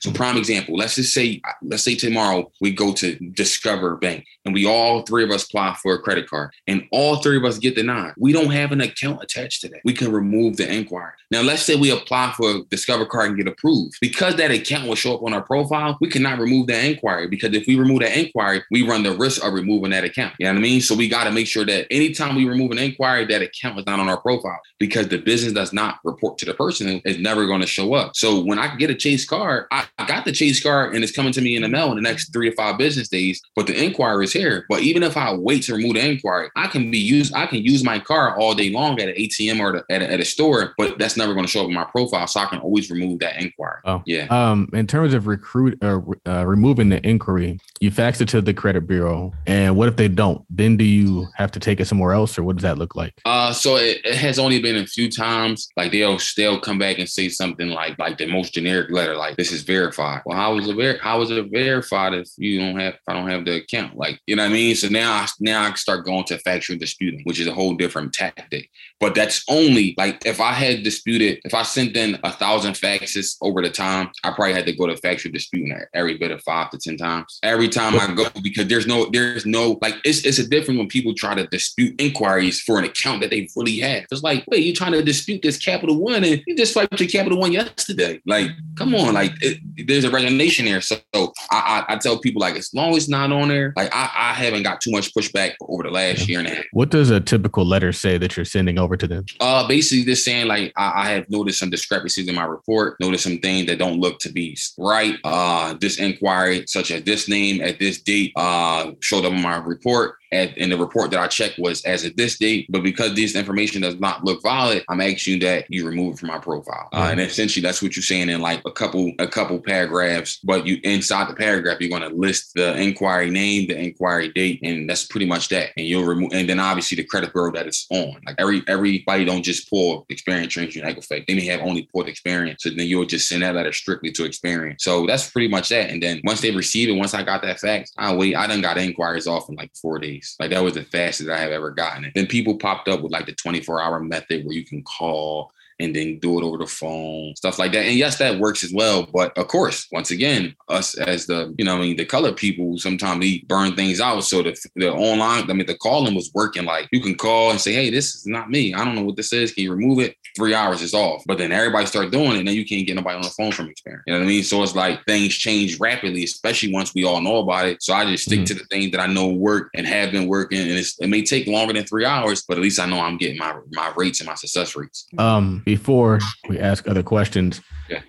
So, prime example. Let's just say let's say tomorrow we go to Discover Bank and we all three of us apply for a credit card and all three of us get denied. We don't have an account attached to that. We can remove the inquiry. Now, let's say we apply for a Discover card and get approved. Because that account will show up on our profile, we cannot remove that inquiry because if we remove that inquiry, we run the risk of removing that account. You know what I mean? So we got to make sure that anytime we remove an inquiry, that account is not on our profile because the business does not report to the person is never going to show up. So when I get a Chase card, I, I got the Chase card and it's coming to me in the mail in the next three to five business days, but the inquiry is here. But even if I wait to remove the inquiry, I can be used, I can use my car all day long at an ATM or at, a, at a store, but that's never going to show up in my profile. So I can always remove that inquiry. Oh, yeah. Um, in terms of recruit uh, uh, removing the inquiry, you fax it to the credit bureau, and what if they don't? Then do you have to take it somewhere else, or what does that look like? Uh, so it, it has only been a few times. Like they'll they'll come back and say something like like the most generic letter, like this is verified. Well, how was it ver- how was it verified if you don't have if I don't have the account? Like you know what I mean? So now I now I start going to factual disputing, which is a whole different tactic. But that's only like if I had disputed, if I sent in a thousand faxes over the time, I probably had to go to factual disputing every bit of five to ten times. Every time I go, because there's no, there's no like it's it's a different when people try to dispute inquiries for an account that they fully have. It's like, wait, you trying to dispute this Capital One and you just swiped your Capital One yesterday. Like, come on, like it, there's a resignation there. So I, I, I tell people like as long as it's not on there, like I, I haven't got too much pushback over the last year and a half. What does a typical letter say that you're sending over to them? Uh, basically just saying like I, I have noticed some discrepancies in my report, noticed some things that don't look to be right. Uh, this inquiry, such as this name at this date, uh, showed up in my report at, in the report that I checked was as of this date. But because this information does not look valid, I'm asking that you remove it from my profile. Uh, and essentially, that's what you're saying in like a couple a couple paragraphs. But you inside the paragraph, you're going to list the inquiry name, the inquiry date, and that's pretty much that. And you'll remove, and then obviously the credit bureau that it's on. Like every everybody don't just pull Experian TransUnion Equifax. They may have only pulled Experian, so then you'll just send that letter strictly to Experian. So that's pretty much that. And then once they receive it, once I got that fax, I wait. I done got inquiries off in like four days. Like that was the fastest I have ever gotten it. Then people popped up with like the 24 hour method where you can call and then do it over the phone, stuff like that. And yes, that works as well. But of course, once again, us as the, you know, I mean, the color people, sometimes we burn things out. So the, the online, I mean, the calling was working. Like you can call and say, hey, this is not me. I don't know what this is. Can you remove it? Three hours is off. But then everybody start doing it. And then you can't get nobody on the phone from Experian. You know what I mean? So it's like things change rapidly, especially once we all know about it. So I just stick mm-hmm. to the things that I know work and have been working. And it may take longer than three hours, but at least I know I'm getting my, my rates and my success rates. Um, before we ask other questions,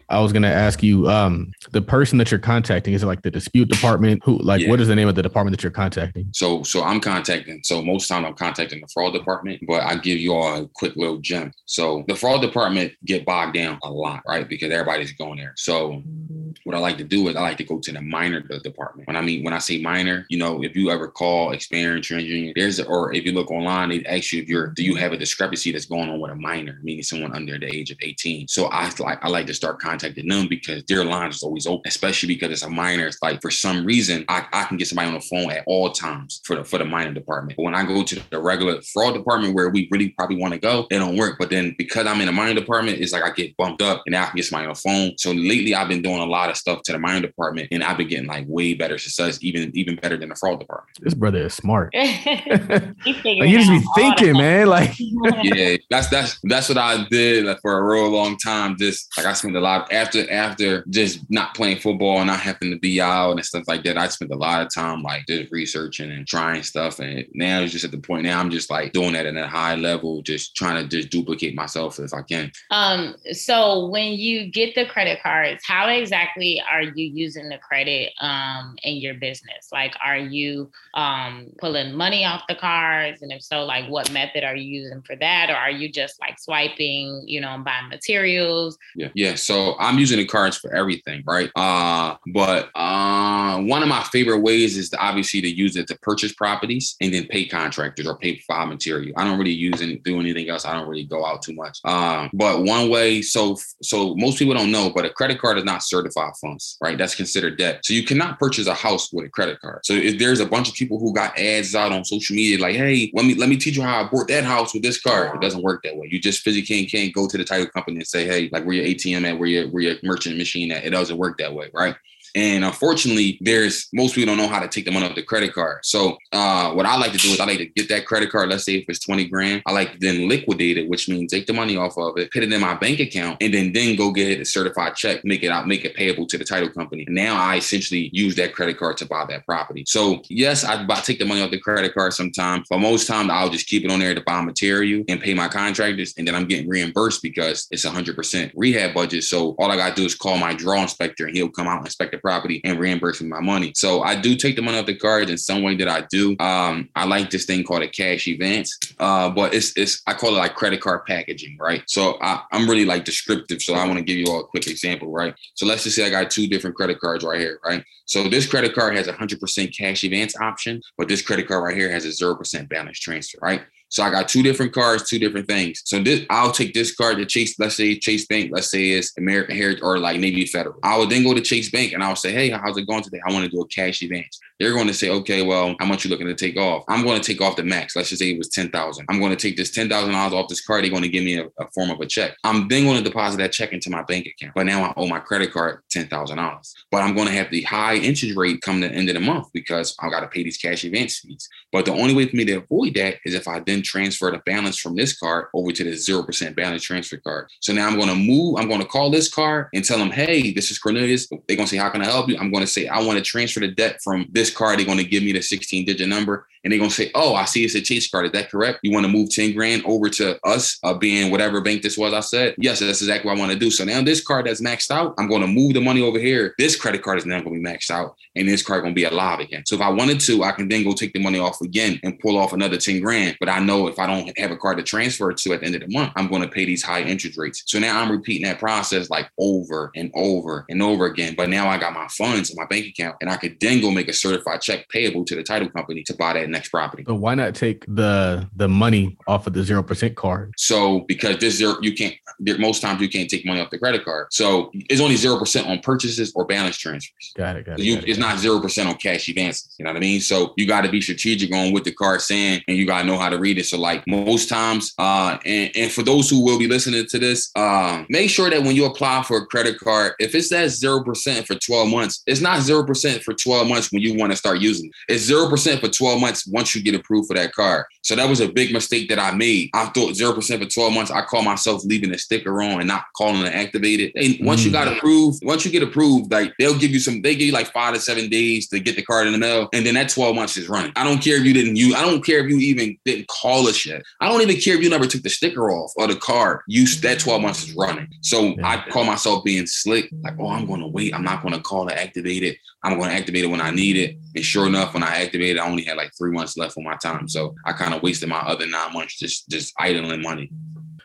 I was gonna ask you, um, the person that you're contacting, is it like the dispute department? Who like yeah. what is the name of the department that you're contacting? So so I'm contacting, so most time I'm contacting the fraud department, but I give you all a quick little gem. So the fraud department get bogged down a lot, right? Because everybody's going there. So what I like to do is I like to go to the minor department. When I mean when I say minor, you know, if you ever call Experian TransUnion, there's or if you look online, they ask you if you're do you have a discrepancy that's going on with a minor, meaning someone under the age of 18. So I like I like to start contacting them because their line is always open, especially because it's a minor. It's like for some reason I, I can get somebody on the phone at all times for the for the minor department. But when I go to the regular fraud department where we really probably want to go, it don't work. But then because I'm in the minor department, it's like I get bumped up and I can get somebody on the phone. So lately I've been doing a lot of stuff to the minor department and I've been getting like way better success, even even better than the fraud department. This brother is smart. (laughs) like, you just be thinking, man. Like (laughs) yeah, that's that's that's what I did like, for a real long time. Just like I spent a lot after after just not playing football and not having to be out and stuff like that. I spent a lot of time like just researching and trying stuff. And now it's just at the point now I'm just like doing that at a high level, just trying to just duplicate myself if I can. Um. So when you get the credit cards, how exactly are you using the credit um in your business? Like, are you um pulling money off the cards, and if so, like what method are you using for that, or are you just like swiping, you know, buying materials? Yeah, yeah. So I'm using the cards for everything, right? Uh, but uh, one of my favorite ways is to obviously to use it to purchase properties and then pay contractors or pay file material. I don't really use any do anything else. I don't really go out too much. Um, but one way, so so most people don't know, but a credit card is not certified funds, right? That's considered debt. So you cannot purchase a house with a credit card. So if there's a bunch of people who got ads out on social media, like, hey, let me let me teach you how I bought that house with this card. It doesn't work that way. You just physically can't, can't go to the title company and say, hey, like where your ATM at, where your where your merchant machine at. It doesn't work that way, right? And unfortunately, there's most people don't know how to take the money off the credit card. So uh, what I like to do is I like to get that credit card. Let's say if it's 20 grand, I like then liquidate it, which means take the money off of it, put it in my bank account, and then then go get a certified check, make it out, make it payable to the title company. Now I essentially use that credit card to buy that property. So yes, I take the money off the credit card sometimes, but most times I'll just keep it on there to buy material and pay my contractors, and then I'm getting reimbursed because it's 100% rehab budget. So all I got to do is call my draw inspector, and he'll come out and inspect the property and reimbursing my money. So I do take the money off the cards in some way that I do. Um, I like this thing called a cash advance, uh, but it's it's I call it like credit card packaging, right? So I, I'm really like descriptive. So I want to give you all a quick example, right? So let's just say I got two different credit cards right here, right? So this credit card has a 100% cash advance option, but this credit card right here has a 0% balance transfer, right? So I got two different cards, two different things. So this, I'll take this card to Chase, let's say Chase Bank, let's say it's American Heritage or like Navy Federal. I would then go to Chase Bank and I'll say, hey, how's it going today? I want to do a cash advance. They're going to say, okay, well, how much you looking to take off? I'm going to take off the max. Let's just say it was 10,000. I'm going to take this $10,000 off this card. They're going to give me a, a, form of a check. I'm then going to deposit that check into my bank account. But now I owe my credit card $10,000. But I'm going to have the high interest rate come the end of the month because I got to pay these cash advance fees. But the only way for me to avoid that is if I then transfer the balance from this card over to the 0% balance transfer card. So now I'm going to move, I'm going to call this card and tell them, hey, this is Cornelius. They're going to say, how can I help you? I'm going to say, I want to transfer the debt from this card. They're going to give me the 16 digit number and they're gonna say, "Oh, I see it's a Chase card. Is that correct? You want to move ten grand over to us, uh, being whatever bank this was?" I said, "Yes, that's exactly what I want to do." So now this card that's maxed out, I'm going to move the money over here. This credit card is now to be maxed out, and this card to be alive again. So if I wanted to, I can then go take the money off again and pull off another ten grand. But I know if I don't have a card to transfer to at the end of the month, I'm going to pay these high interest rates. So now I'm repeating that process like over and over and over again. But now I got my funds in my bank account, and I could then go make a certified check payable to the title company to buy that next property. But why not take the the money off of the zero percent card? So because this zero, you can't. Most times you can't take money off the credit card. So it's only zero percent on purchases or balance transfers. Got it. Got it. You, got it. it's not zero percent on cash advances. You know what I mean? So you got to be strategic on what the card's saying, and you got to know how to read it. So like most times, uh, and and for those who will be listening to this, um, make sure that when you apply for a credit card, if it says zero percent for twelve months, it's not zero percent for twelve months when you want to start using it. It's zero percent for twelve months once you get approved for that card. So that was a big mistake that I made. I thought 0% for 12 months. I call myself leaving the sticker on and not calling to activate it activated. And once mm. you got approved, once you get approved, like they'll give you some, they give you like five to seven days to get the card in the mail. And then that 12 months is running. I don't care if you didn't use, I don't care if you even didn't call us yet. I don't even care if you never took the sticker off or the card. You that 12 months is running. So yeah. I call myself being slick, like, oh, I'm gonna wait. I'm not gonna call to activate it. I'm gonna activate it when I need it. And sure enough, when I activated, I only had like three months left on my time. So I kind of wasted my other nine months just just idling money.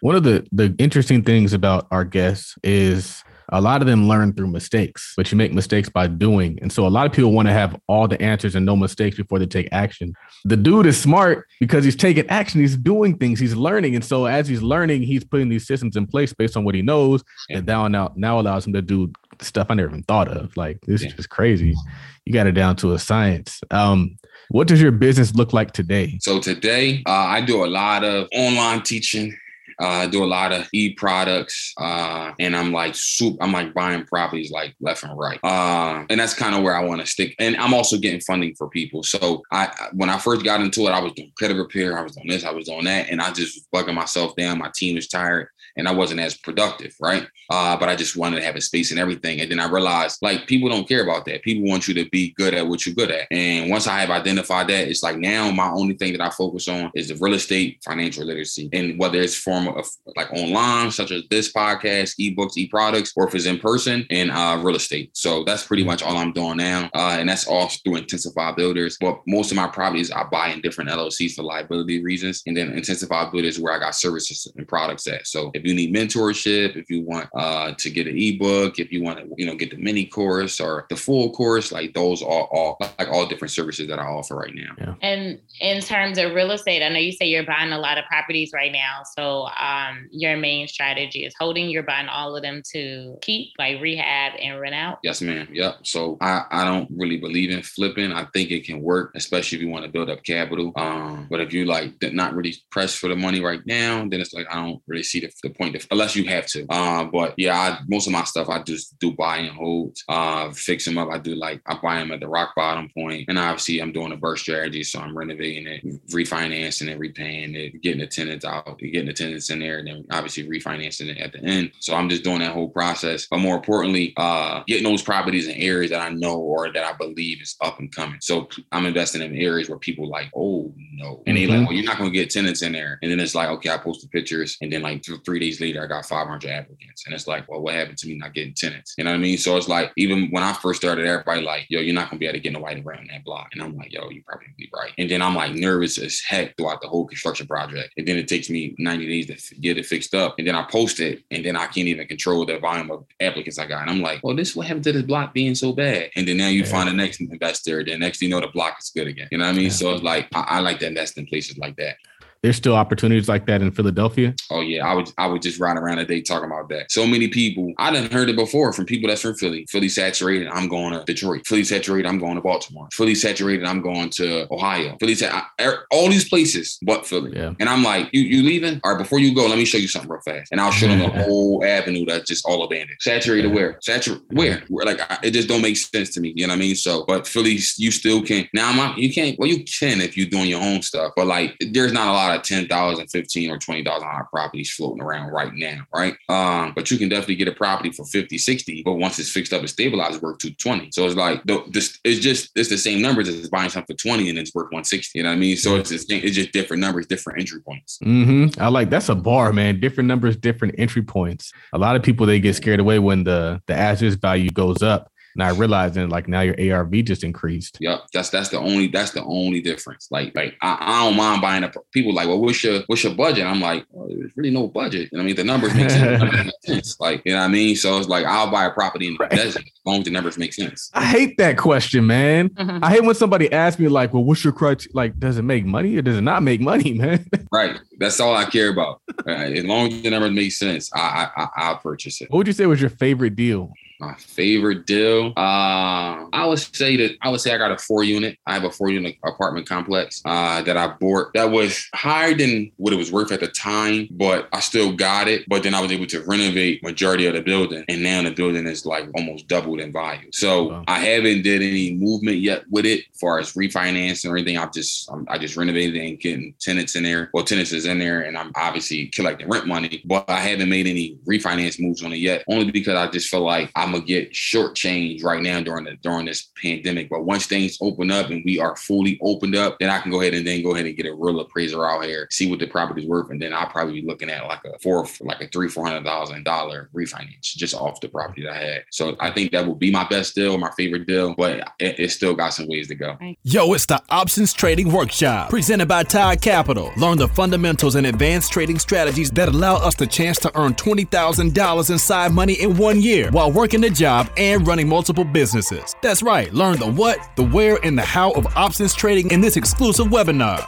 One of the the interesting things about our guests is a lot of them learn through mistakes, but you make mistakes by doing. And so a lot of people want to have all the answers and no mistakes before they take action. The dude is smart because he's taking action, he's doing things, he's learning. And so as he's learning, he's putting these systems in place based on what he knows. Yeah. And now, now, now allows him to do stuff I never even thought of. Like this yeah. is just crazy. You got it down to a science. Um, what does your business look like today? So today, uh, I do a lot of online teaching. Uh, I do a lot of e products, uh, and I'm like soup. I'm like buying properties like left and right, uh, and that's kind of where I want to stick. And I'm also getting funding for people. So I, when I first got into it, I was doing credit repair, I was doing this, I was doing that, and I just was bugging myself down. My team was tired, and I wasn't as productive, right? Uh, but I just wanted to have a space and everything. And then I realized like people don't care about that. People want you to be good at what you're good at. And once I have identified that, it's like now my only thing that I focus on is the real estate financial literacy. And whether it's form of like online, such as this podcast, ebooks, e-products, or if it's in person and uh, real estate. So that's pretty much all I'm doing now. Uh, and that's all through Intensified Builders. But most of my properties I buy in different LLCs for liability reasons. And then Intensified Builders where I got services and products at. So if need mentorship, if you want uh, to get an ebook, if you want to, you know, get the mini course or the full course, like those are all like all different services that I offer right now. Yeah. And in terms of real estate, I know you say you're buying a lot of properties right now. So um, your main strategy is holding. You're buying all of them to keep, like rehab and rent out. Yes, ma'am. Yep. So I, I don't really believe in flipping. I think it can work, especially if you want to build up capital. Um, but if you like not really pressed for the money right now, then it's like I don't really see the, the point unless you have to. Um, but yeah, I, most of my stuff I just do buy and hold, uh, fix them up. I do like I buy them at the rock bottom point, and obviously I'm doing a BRRRR strategy, so I'm renovating it, refinancing it, repaying it, getting the tenants out, getting the tenants in there, and then obviously refinancing it at the end. So I'm just doing that whole process. But more importantly, uh, getting those properties in areas that I know or that I believe is up and coming. So I'm investing in areas where people like, oh no, and they mm-hmm. like, well, you're not gonna get tenants in there, and then it's like, okay, I posted pictures, and then like th- three days later, I got 500 applicants, and it's like, well, what happened to me not getting tenants? You know what I mean? So it's like, even when I first started, everybody like, yo, you're not gonna be able to get nobody around that block, and I'm like, yo, you probably be right. And then I'm like nervous as heck throughout the whole construction project, and then it takes me 90 days to get it fixed up, and then I post it, and then I can't even control the volume of applicants I got, and I'm like, well, this what happened to this block being so bad, and then now you yeah. find the next investor, then next you know the block is good again. You know what I mean? Yeah. So it's like I, I like to invest in places like that there's still opportunities like that in Philadelphia. Oh yeah, I would I would just ride around a day talking about that. So many people I didn't heard it before from people that's from Philly. Philly saturated, I'm going to Detroit. Philly saturated, I'm going to Baltimore. Philly saturated, I'm going to Ohio. Philly sat er, all these places but Philly. Yeah. And I'm like, you you leaving? All right, before you go, let me show you something real fast. And I'll show them the (laughs) whole avenue that's just all abandoned. Saturated yeah. where? Saturated where? where? Like it just don't make sense to me. You know what I mean? So, but Philly, you still can. Now I'm you can't. Well, you can if you're doing your own stuff, but like there's not a lot of ten thousand 15 or 20 thousand dollar on our properties floating around right now, right? Um, but you can definitely get a property for 50, 60, but once it's fixed up and stabilized, it's worth 220. So it's like this it's just it's the same numbers as buying something for 20 and it's worth 160. You know what I mean? So it's just, it's just different numbers, different entry points. Mm-hmm. I like that's a bar, man. Different numbers, different entry points. A lot of people they get scared away when the the as value goes up not realizing like now your ARV just increased. Yep, that's that's the only that's the only difference. Like like I, I don't mind buying a people like well what's your what's your budget? I'm like well, there's really no budget. You know I mean the numbers make sense. (laughs) like you know what I mean. So it's like I'll buy a property in the right. desert as long as the numbers make sense. I hate that question, man. Mm-hmm. I hate when somebody asks me like, well, what's your criteria? Like, does it make money or does it not make money, (laughs) man? right. That's all I care about. Right. As long as the numbers make sense, I, I I'll purchase it. What would you say was your favorite deal? My favorite deal. Uh, I would say that I would say I got a four unit. I have a four unit apartment complex uh, that I bought that was higher than what it was worth at the time, but I still got it. But then I was able to renovate majority of the building, and now the building is like almost doubled in value. So wow. I haven't did any movement yet with it, as far as refinancing or anything. I've just I'm, i just renovated it and getting tenants in there. Well, tenants is in there, and I'm obviously collecting rent money, but I haven't made any refinance moves on it yet, only because I just feel like I I'm gonna get shortchanged right now during the during this pandemic. But once things open up and we are fully opened up, then I can go ahead and then go ahead and get a real appraiser out here, see what the property's worth, and then I'll probably be looking at like a four, like a three, four hundred thousand dollar refinance just off the property that I had. So I think that would be my best deal, my favorite deal, but it, it still got some ways to go. Yo, it's the Options Trading Workshop presented by Todd Capital. Learn the fundamentals and advanced trading strategies that allow us the chance to earn twenty thousand dollars in side money in one year while working working a job, and running multiple businesses. That's right, learn the what, the where, and the how of options trading in this exclusive webinar.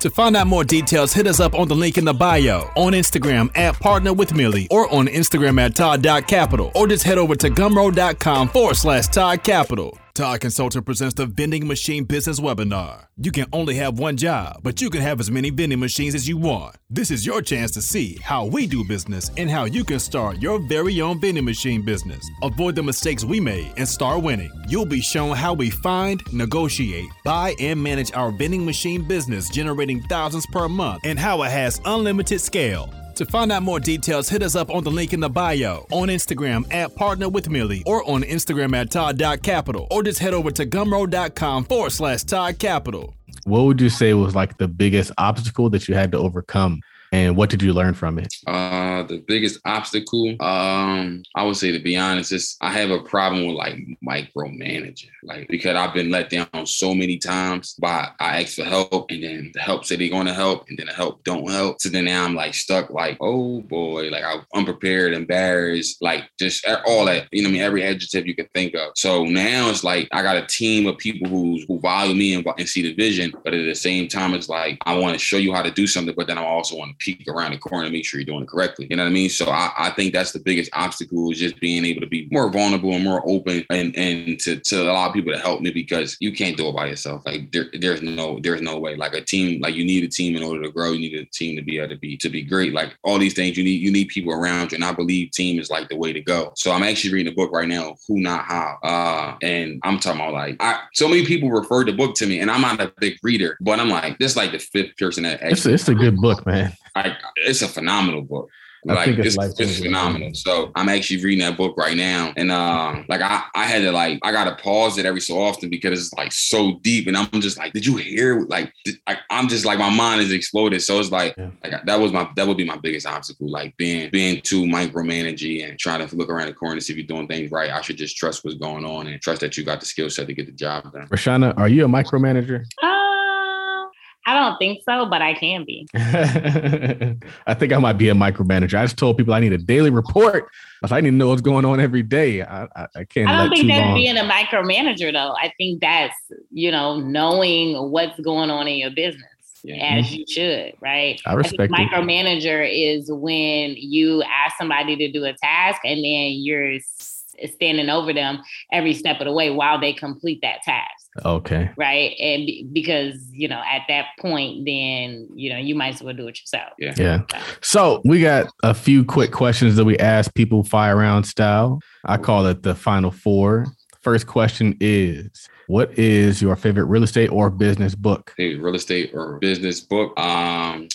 To find out more details, hit us up on the link in the bio, on Instagram at Partner with Millie, or on Instagram at Todd.capital, or just head over to gumroad.com forward slash Todd Capital. Todd Consultant presents the Vending Machine Business Webinar. You can only have one job, but you can have as many vending machines as you want. This is your chance to see how we do business and how you can start your very own vending machine business. Avoid the mistakes we made and start winning. You'll be shown how we find, negotiate, buy, and manage our vending machine business, generating thousands per month, and how it has unlimited scale. To find out more details, hit us up on the link in the bio, on Instagram at Partner with Millie, or on Instagram at Todd.capital, or just head over to gumroad.com forward slash Todd Capital. What would you say was like the biggest obstacle that you had to overcome and what did you learn from it? Uh, the biggest obstacle, um, I would say to be honest, is I have a problem with like micromanaging, like because I've been let down so many times by I ask for help and then the help say they're going to help and then the help don't help. So then now I'm like stuck, like oh boy, like I'm unprepared, embarrassed, like just all that, you know, I mean, every adjective you can think of. So now it's like I got a team of people who who value me and, and see the vision, but at the same time, it's like I want to show you how to do something, but then I also want to peek around the corner and make sure you're doing it correctly. You know what I mean? So I, I think that's the biggest obstacle is just being able to be more vulnerable and more open and and to, to allow people to help me because you can't do it by yourself. Like there, there's no there's no way. Like a team, like you need a team in order to grow. You need a team to be able to be to be great. Like all these things, you need you need people around you. And I believe team is like the way to go. So I'm actually reading a book right now, Who Not How. Uh, and I'm talking about like I, so many people referred the book to me, and I'm not a big reader, but I'm like this is like the fifth person that actually, it's, it's a good book, man. I, it's a phenomenal book. I like it's, it's, it's phenomenal. So I'm actually reading that book right now. And uh, like I, I had to like I gotta pause it every so often because it's like so deep. And I'm just like, did you hear like I, am just like my mind is exploded. So it's like, yeah. like that was my that would be my biggest obstacle. Like being being too micromanaging and trying to look around the corner to see if you're doing things right. I should just trust what's going on and trust that you got the skill set to get the job done. Rashana, are you a micromanager? Uh, I don't think so, but I can be. (laughs) I think I might be a micromanager. I just told people I need a daily report. I need to know what's going on every day. I, I, I can't. I don't think that's long. being a micromanager, though. I think that's you know knowing what's going on in your business. Yeah. As mm-hmm. you should, right? I respect I micromanager is when you ask somebody to do a task and then you're standing over them every step of the way while they complete that task. Okay. Right. And because, you know, at that point, then, you know, you might as well do it yourself. Yeah. Yeah. So we got a few quick questions that we ask people fire round style. I call it the final four. First question is what is your favorite real estate or business book? Hey, real estate or business book. Um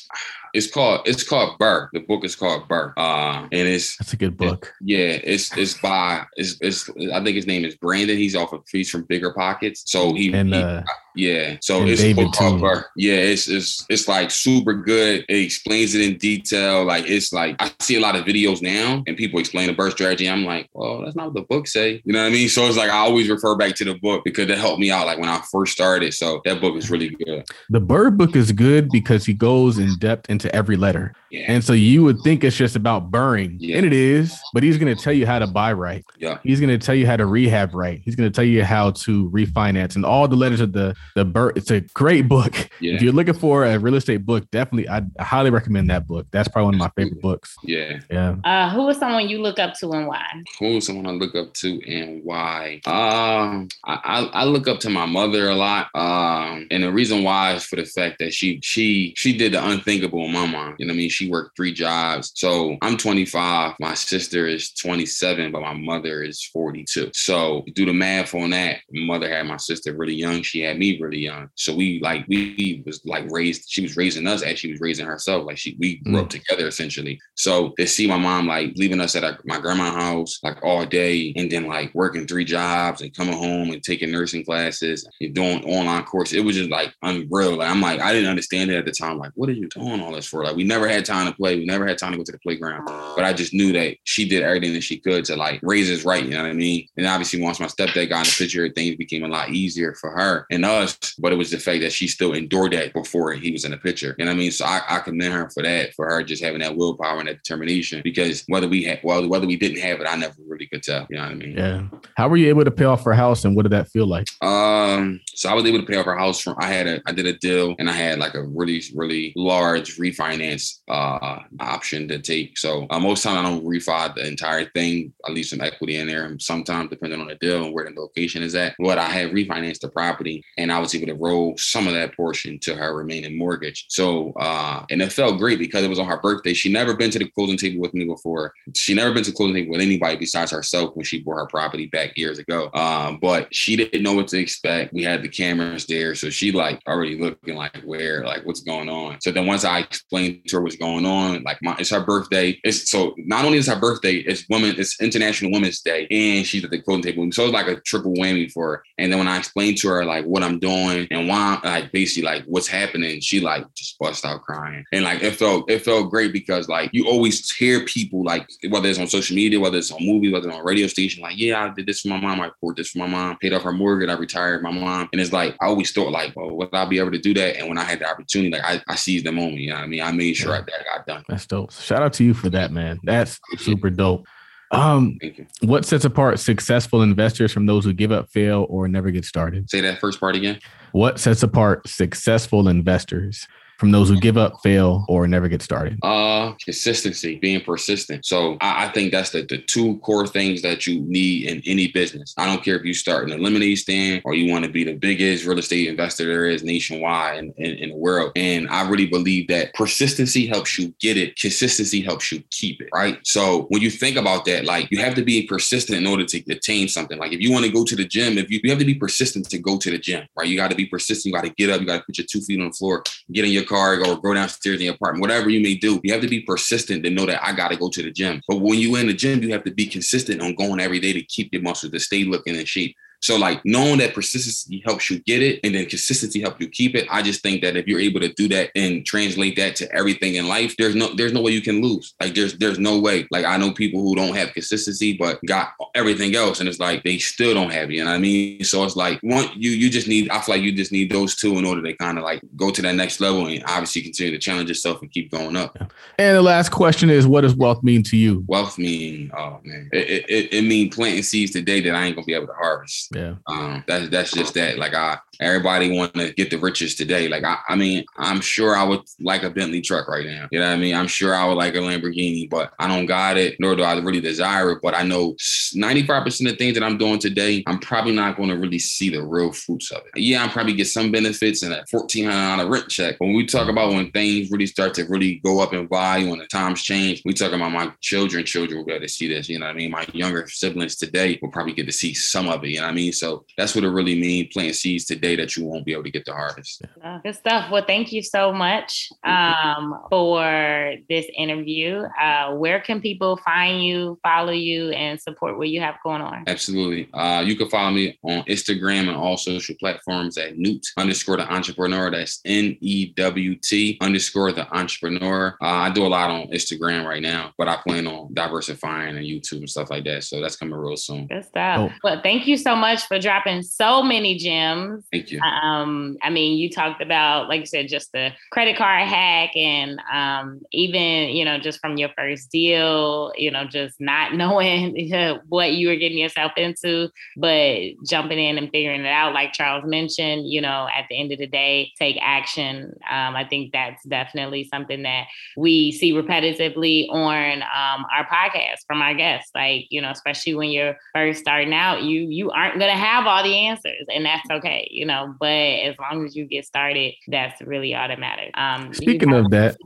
it's called it's called BRRRR. The book is called BRRRR. Uh, and it's that's a good book. It, yeah, it's it's by it's, it's I think his name is Brandon. He's off of he's from Bigger Pockets. So he, and, uh, he yeah. So it's David BRRRR. Yeah, it's it's it's like super good. It explains it in detail. Like it's like I see a lot of videos now and people explain the BRRRR strategy. I'm like, well, that's not what the book say. You know what I mean? So it's like I always refer back to the book because it helped me out. Like when I first started. So that book is really good. The BRRRR book is good because he goes in depth into every letter. Yeah. And so you would think it's just about burring, yeah. and it is, but he's going to tell you how to buy right. Yeah. He's going to tell you how to rehab right. He's going to tell you how to refinance and all the letters of the the BRRRR. It's a great book. Yeah. If you're looking for a real estate book, definitely I highly recommend that book. That's probably one of my favorite books. Yeah. Yeah. Uh, who is someone you look up to and why? Who is someone I look up to and why? Um, I, I, I look up to my mother a lot. Um, and the reason why is for the fact that she she she did the unthinkable in my mind. You know what I mean? She worked three jobs. So I'm 25. My sister is 27, but my mother is 42. So do the math on that. My mother had my sister really young. She had me really young. So we like we was like raised. She was raising us as she was raising herself. Like she we grew mm. up together essentially. So to see my mom like leaving us at our, my grandma's house like all day and then like working three jobs and coming home and taking nursing classes and doing online courses, it was just like unreal. Like I'm like I didn't understand it at the time. Like what are you doing all this for? Like we never had time to play. We never had time to go to the playground. But I just knew that she did everything that she could to like raise us right. You know what I mean? And obviously, once my stepdad got in the picture, things became a lot easier for her and us. But it was the fact that she still endured that before he was in the picture. And I mean? So I, I commend her for that, for her just having that willpower and that determination. Because whether we had, well, whether we didn't have it, I never really could tell. You know what I mean? Yeah. How were you able to pay off her house, and what did that feel like? Um. So I was able to pay off her house from. I had a, I did a deal, and I had like a really, really large refinance uh, option to take. So uh, most time I don't refi the entire thing. I leave some equity in there. And sometimes depending on the deal and where the location is at. But I had refinanced the property and I was able to roll some of that portion to her remaining mortgage. So uh, and it felt great because it was on her birthday. She never been to the closing table with me before. She never been to closing table with anybody besides herself when she bought her property back years ago. Um, but she didn't know what to expect. We had the cameras there. So she like already looking like where, like what's going on. So then once I explained to her what's going on, like my it's her birthday. It's so not only is her birthday, it's women, it's International Women's Day, and she's at the closing table. So it's like a triple whammy for her. And then when I explained to her like what I'm doing and why, like basically like what's happening, she like just bust out crying. And like it felt it felt great because like you always hear people like whether it's on social media, whether it's on movies, whether it's on radio station, like yeah, I did this for my mom, I poured this for my mom, paid off her mortgage, I retired my mom, and it's like I always thought like, well, would I be able to do that? And when I had the opportunity, like I, I seized the moment. You know what I mean? I made sure yeah. that got done. That's dope. Shout out to you for that, man. That's super dope. Um, what sets apart successful investors from those who give up, fail, or never get started? Say that first part again. What sets apart successful investors from those who give up, fail, or never get started? Uh, consistency, being persistent. So I, I think that's the, the two core things that you need in any business. I don't care if you start an lemonade stand or you want to be the biggest real estate investor there is nationwide in, in, in the world. And I really believe that persistency helps you get it. Consistency helps you keep it, right? So when you think about that, like you have to be persistent in order to attain something. Like if you want to go to the gym, if you, you have to be persistent to go to the gym, right? You got to be persistent. You got to get up. You got to put your two feet on the floor, get in your car, go go downstairs in your apartment, whatever you may do. You have to be persistent to know that I got to go to the gym. But when you in the gym, you have to be consistent on going every day to keep your muscles to stay looking in shape. So like knowing that persistency helps you get it and then consistency helps you keep it. I just think that if you're able to do that and translate that to everything in life, there's no there's no way you can lose. Like there's there's no way. Like I know people who don't have consistency but got everything else and it's like they still don't have it. You know what I mean? So it's like one you you just need I feel like you just need those two in order to kind of like go to that next level and obviously continue to challenge yourself and keep going up. And the last question is what does wealth mean to you? Wealth mean oh man. It it, it means planting seeds today that I ain't gonna be able to harvest. Yeah. Um, that's that's just that. Like I, everybody want to get the riches today. Like I, I mean, I'm sure I would like a Bentley truck right now. You know what I mean? I'm sure I would like a Lamborghini, but I don't got it, nor do I really desire it. But I know 95% of things that I'm doing today, I'm probably not going to really see the real fruits of it. Yeah, I'm probably get some benefits and a $1,400 rent check. When we talk about when things really start to really go up in value and the times change, we talk about my children. Children will be able to see this. You know what I mean? My younger siblings today will probably get to see some of it. You know what I mean? So that's what it really means planting seeds today that you won't be able to get the harvest. Good stuff. Well, thank you so much um, for this interview. Uh, where can people find you, follow you, and support what you have going on? Absolutely. Uh, you can follow me on Instagram and all social platforms at Newt underscore the entrepreneur. That's N E W T underscore the entrepreneur. Uh, I do a lot on Instagram right now, but I plan on diversifying and YouTube and stuff like that. So that's coming real soon. Good stuff. Oh. Well, thank you so much for dropping so many gems. Thank you. Um, I mean, you talked about, like you said, just the credit card hack and um, even, you know, just from your first deal, you know, just not (laughs) knowing what you were getting yourself into, but jumping in and figuring it out. Like Charles mentioned, you know, at the end of the day, take action. Um, I think that's definitely something that we see repetitively on um, our podcast from our guests. Like, you know, especially when you're first starting out, you you aren't gonna have have all the answers and that's okay, you know, but as long as you get started, that's really automatic. Um, Speaking of that,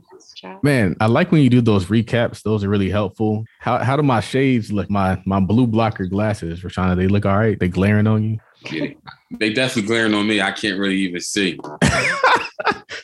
man, I like when you do those recaps. Those are really helpful. How, how do my shades look? My, my blue blocker glasses, Rashana, they look all right. They glaring on you. Yeah, they definitely glaring on me. I can't really even see. (laughs)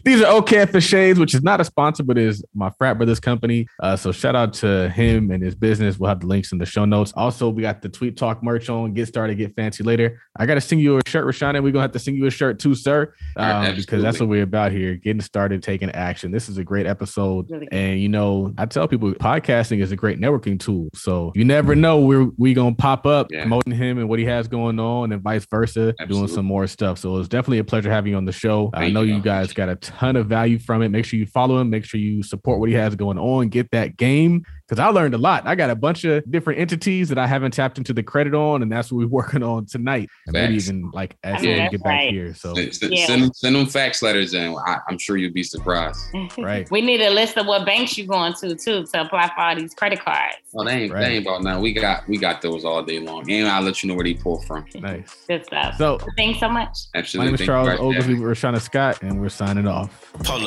These are OKF Shades, which is not a sponsor, but is my frat brother's company. Uh, so shout out to him and his business. We'll have the links in the show notes. Also, we got the Tweet Talk merch on. Get started, get fancy later. I got to sing you a shirt, Rashana. We're gonna have to sing you a shirt too, sir, um, because that's what we're about here. Getting started, taking action. This is a great episode, really and you know, I tell people podcasting is a great networking tool. So you never know where we gonna pop up yeah. promoting him and what he has going on, and vice versa, Absolutely. doing some more stuff. So it's definitely a pleasure having you on the show. Thank I know you, you guys got a ton of value from it. Make sure you follow him. Make sure you support what he has going on. Get that game because I learned a lot. I got a bunch of different entities that I haven't tapped into the credit on, and that's what we're (laughs) working on tonight. Maybe even like as we get back right. here. So send, yeah. send, send, them fax letters in. I, am sure you'll be surprised. (laughs) right. We need a list of what banks you're going to too to apply for all these credit cards. Oh, they ain't, right. they ain't about now. We got we got those all day long, and I'll let you know where they pull from. (laughs) Nice. Good stuff. So thanks so much. Absolutely. My name is Charles Oglesby. We're Rashana Scott, and we're signing off.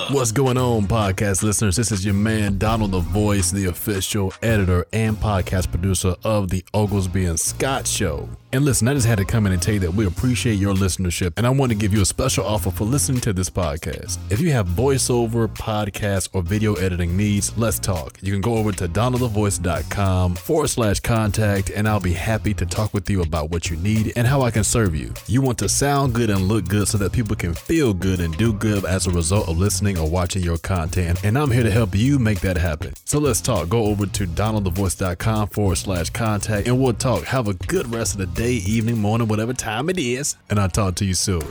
What's going on, podcast listeners? This is your man Donald, the voice, the official editor and podcast producer of the Oglesby and Scott Show. And listen, I just had to come in and tell you that we appreciate your listenership, and I want to give you a special offer for listening to this podcast. If you have voiceover, podcast, or video editing needs, let's talk. You can go over to donaldthevoice.com forward slash contact, and I'll be happy to talk with you about what you need and how I can serve you. You want to sound good and look good so that people can feel good and do good as a result of listening or watching your content, and I'm here to help you make that happen. So let's talk. Go over to donaldthevoice.com forward slash contact, and we'll talk. Have a good rest of the day, evening, morning, whatever time it is. And I'll talk to you soon.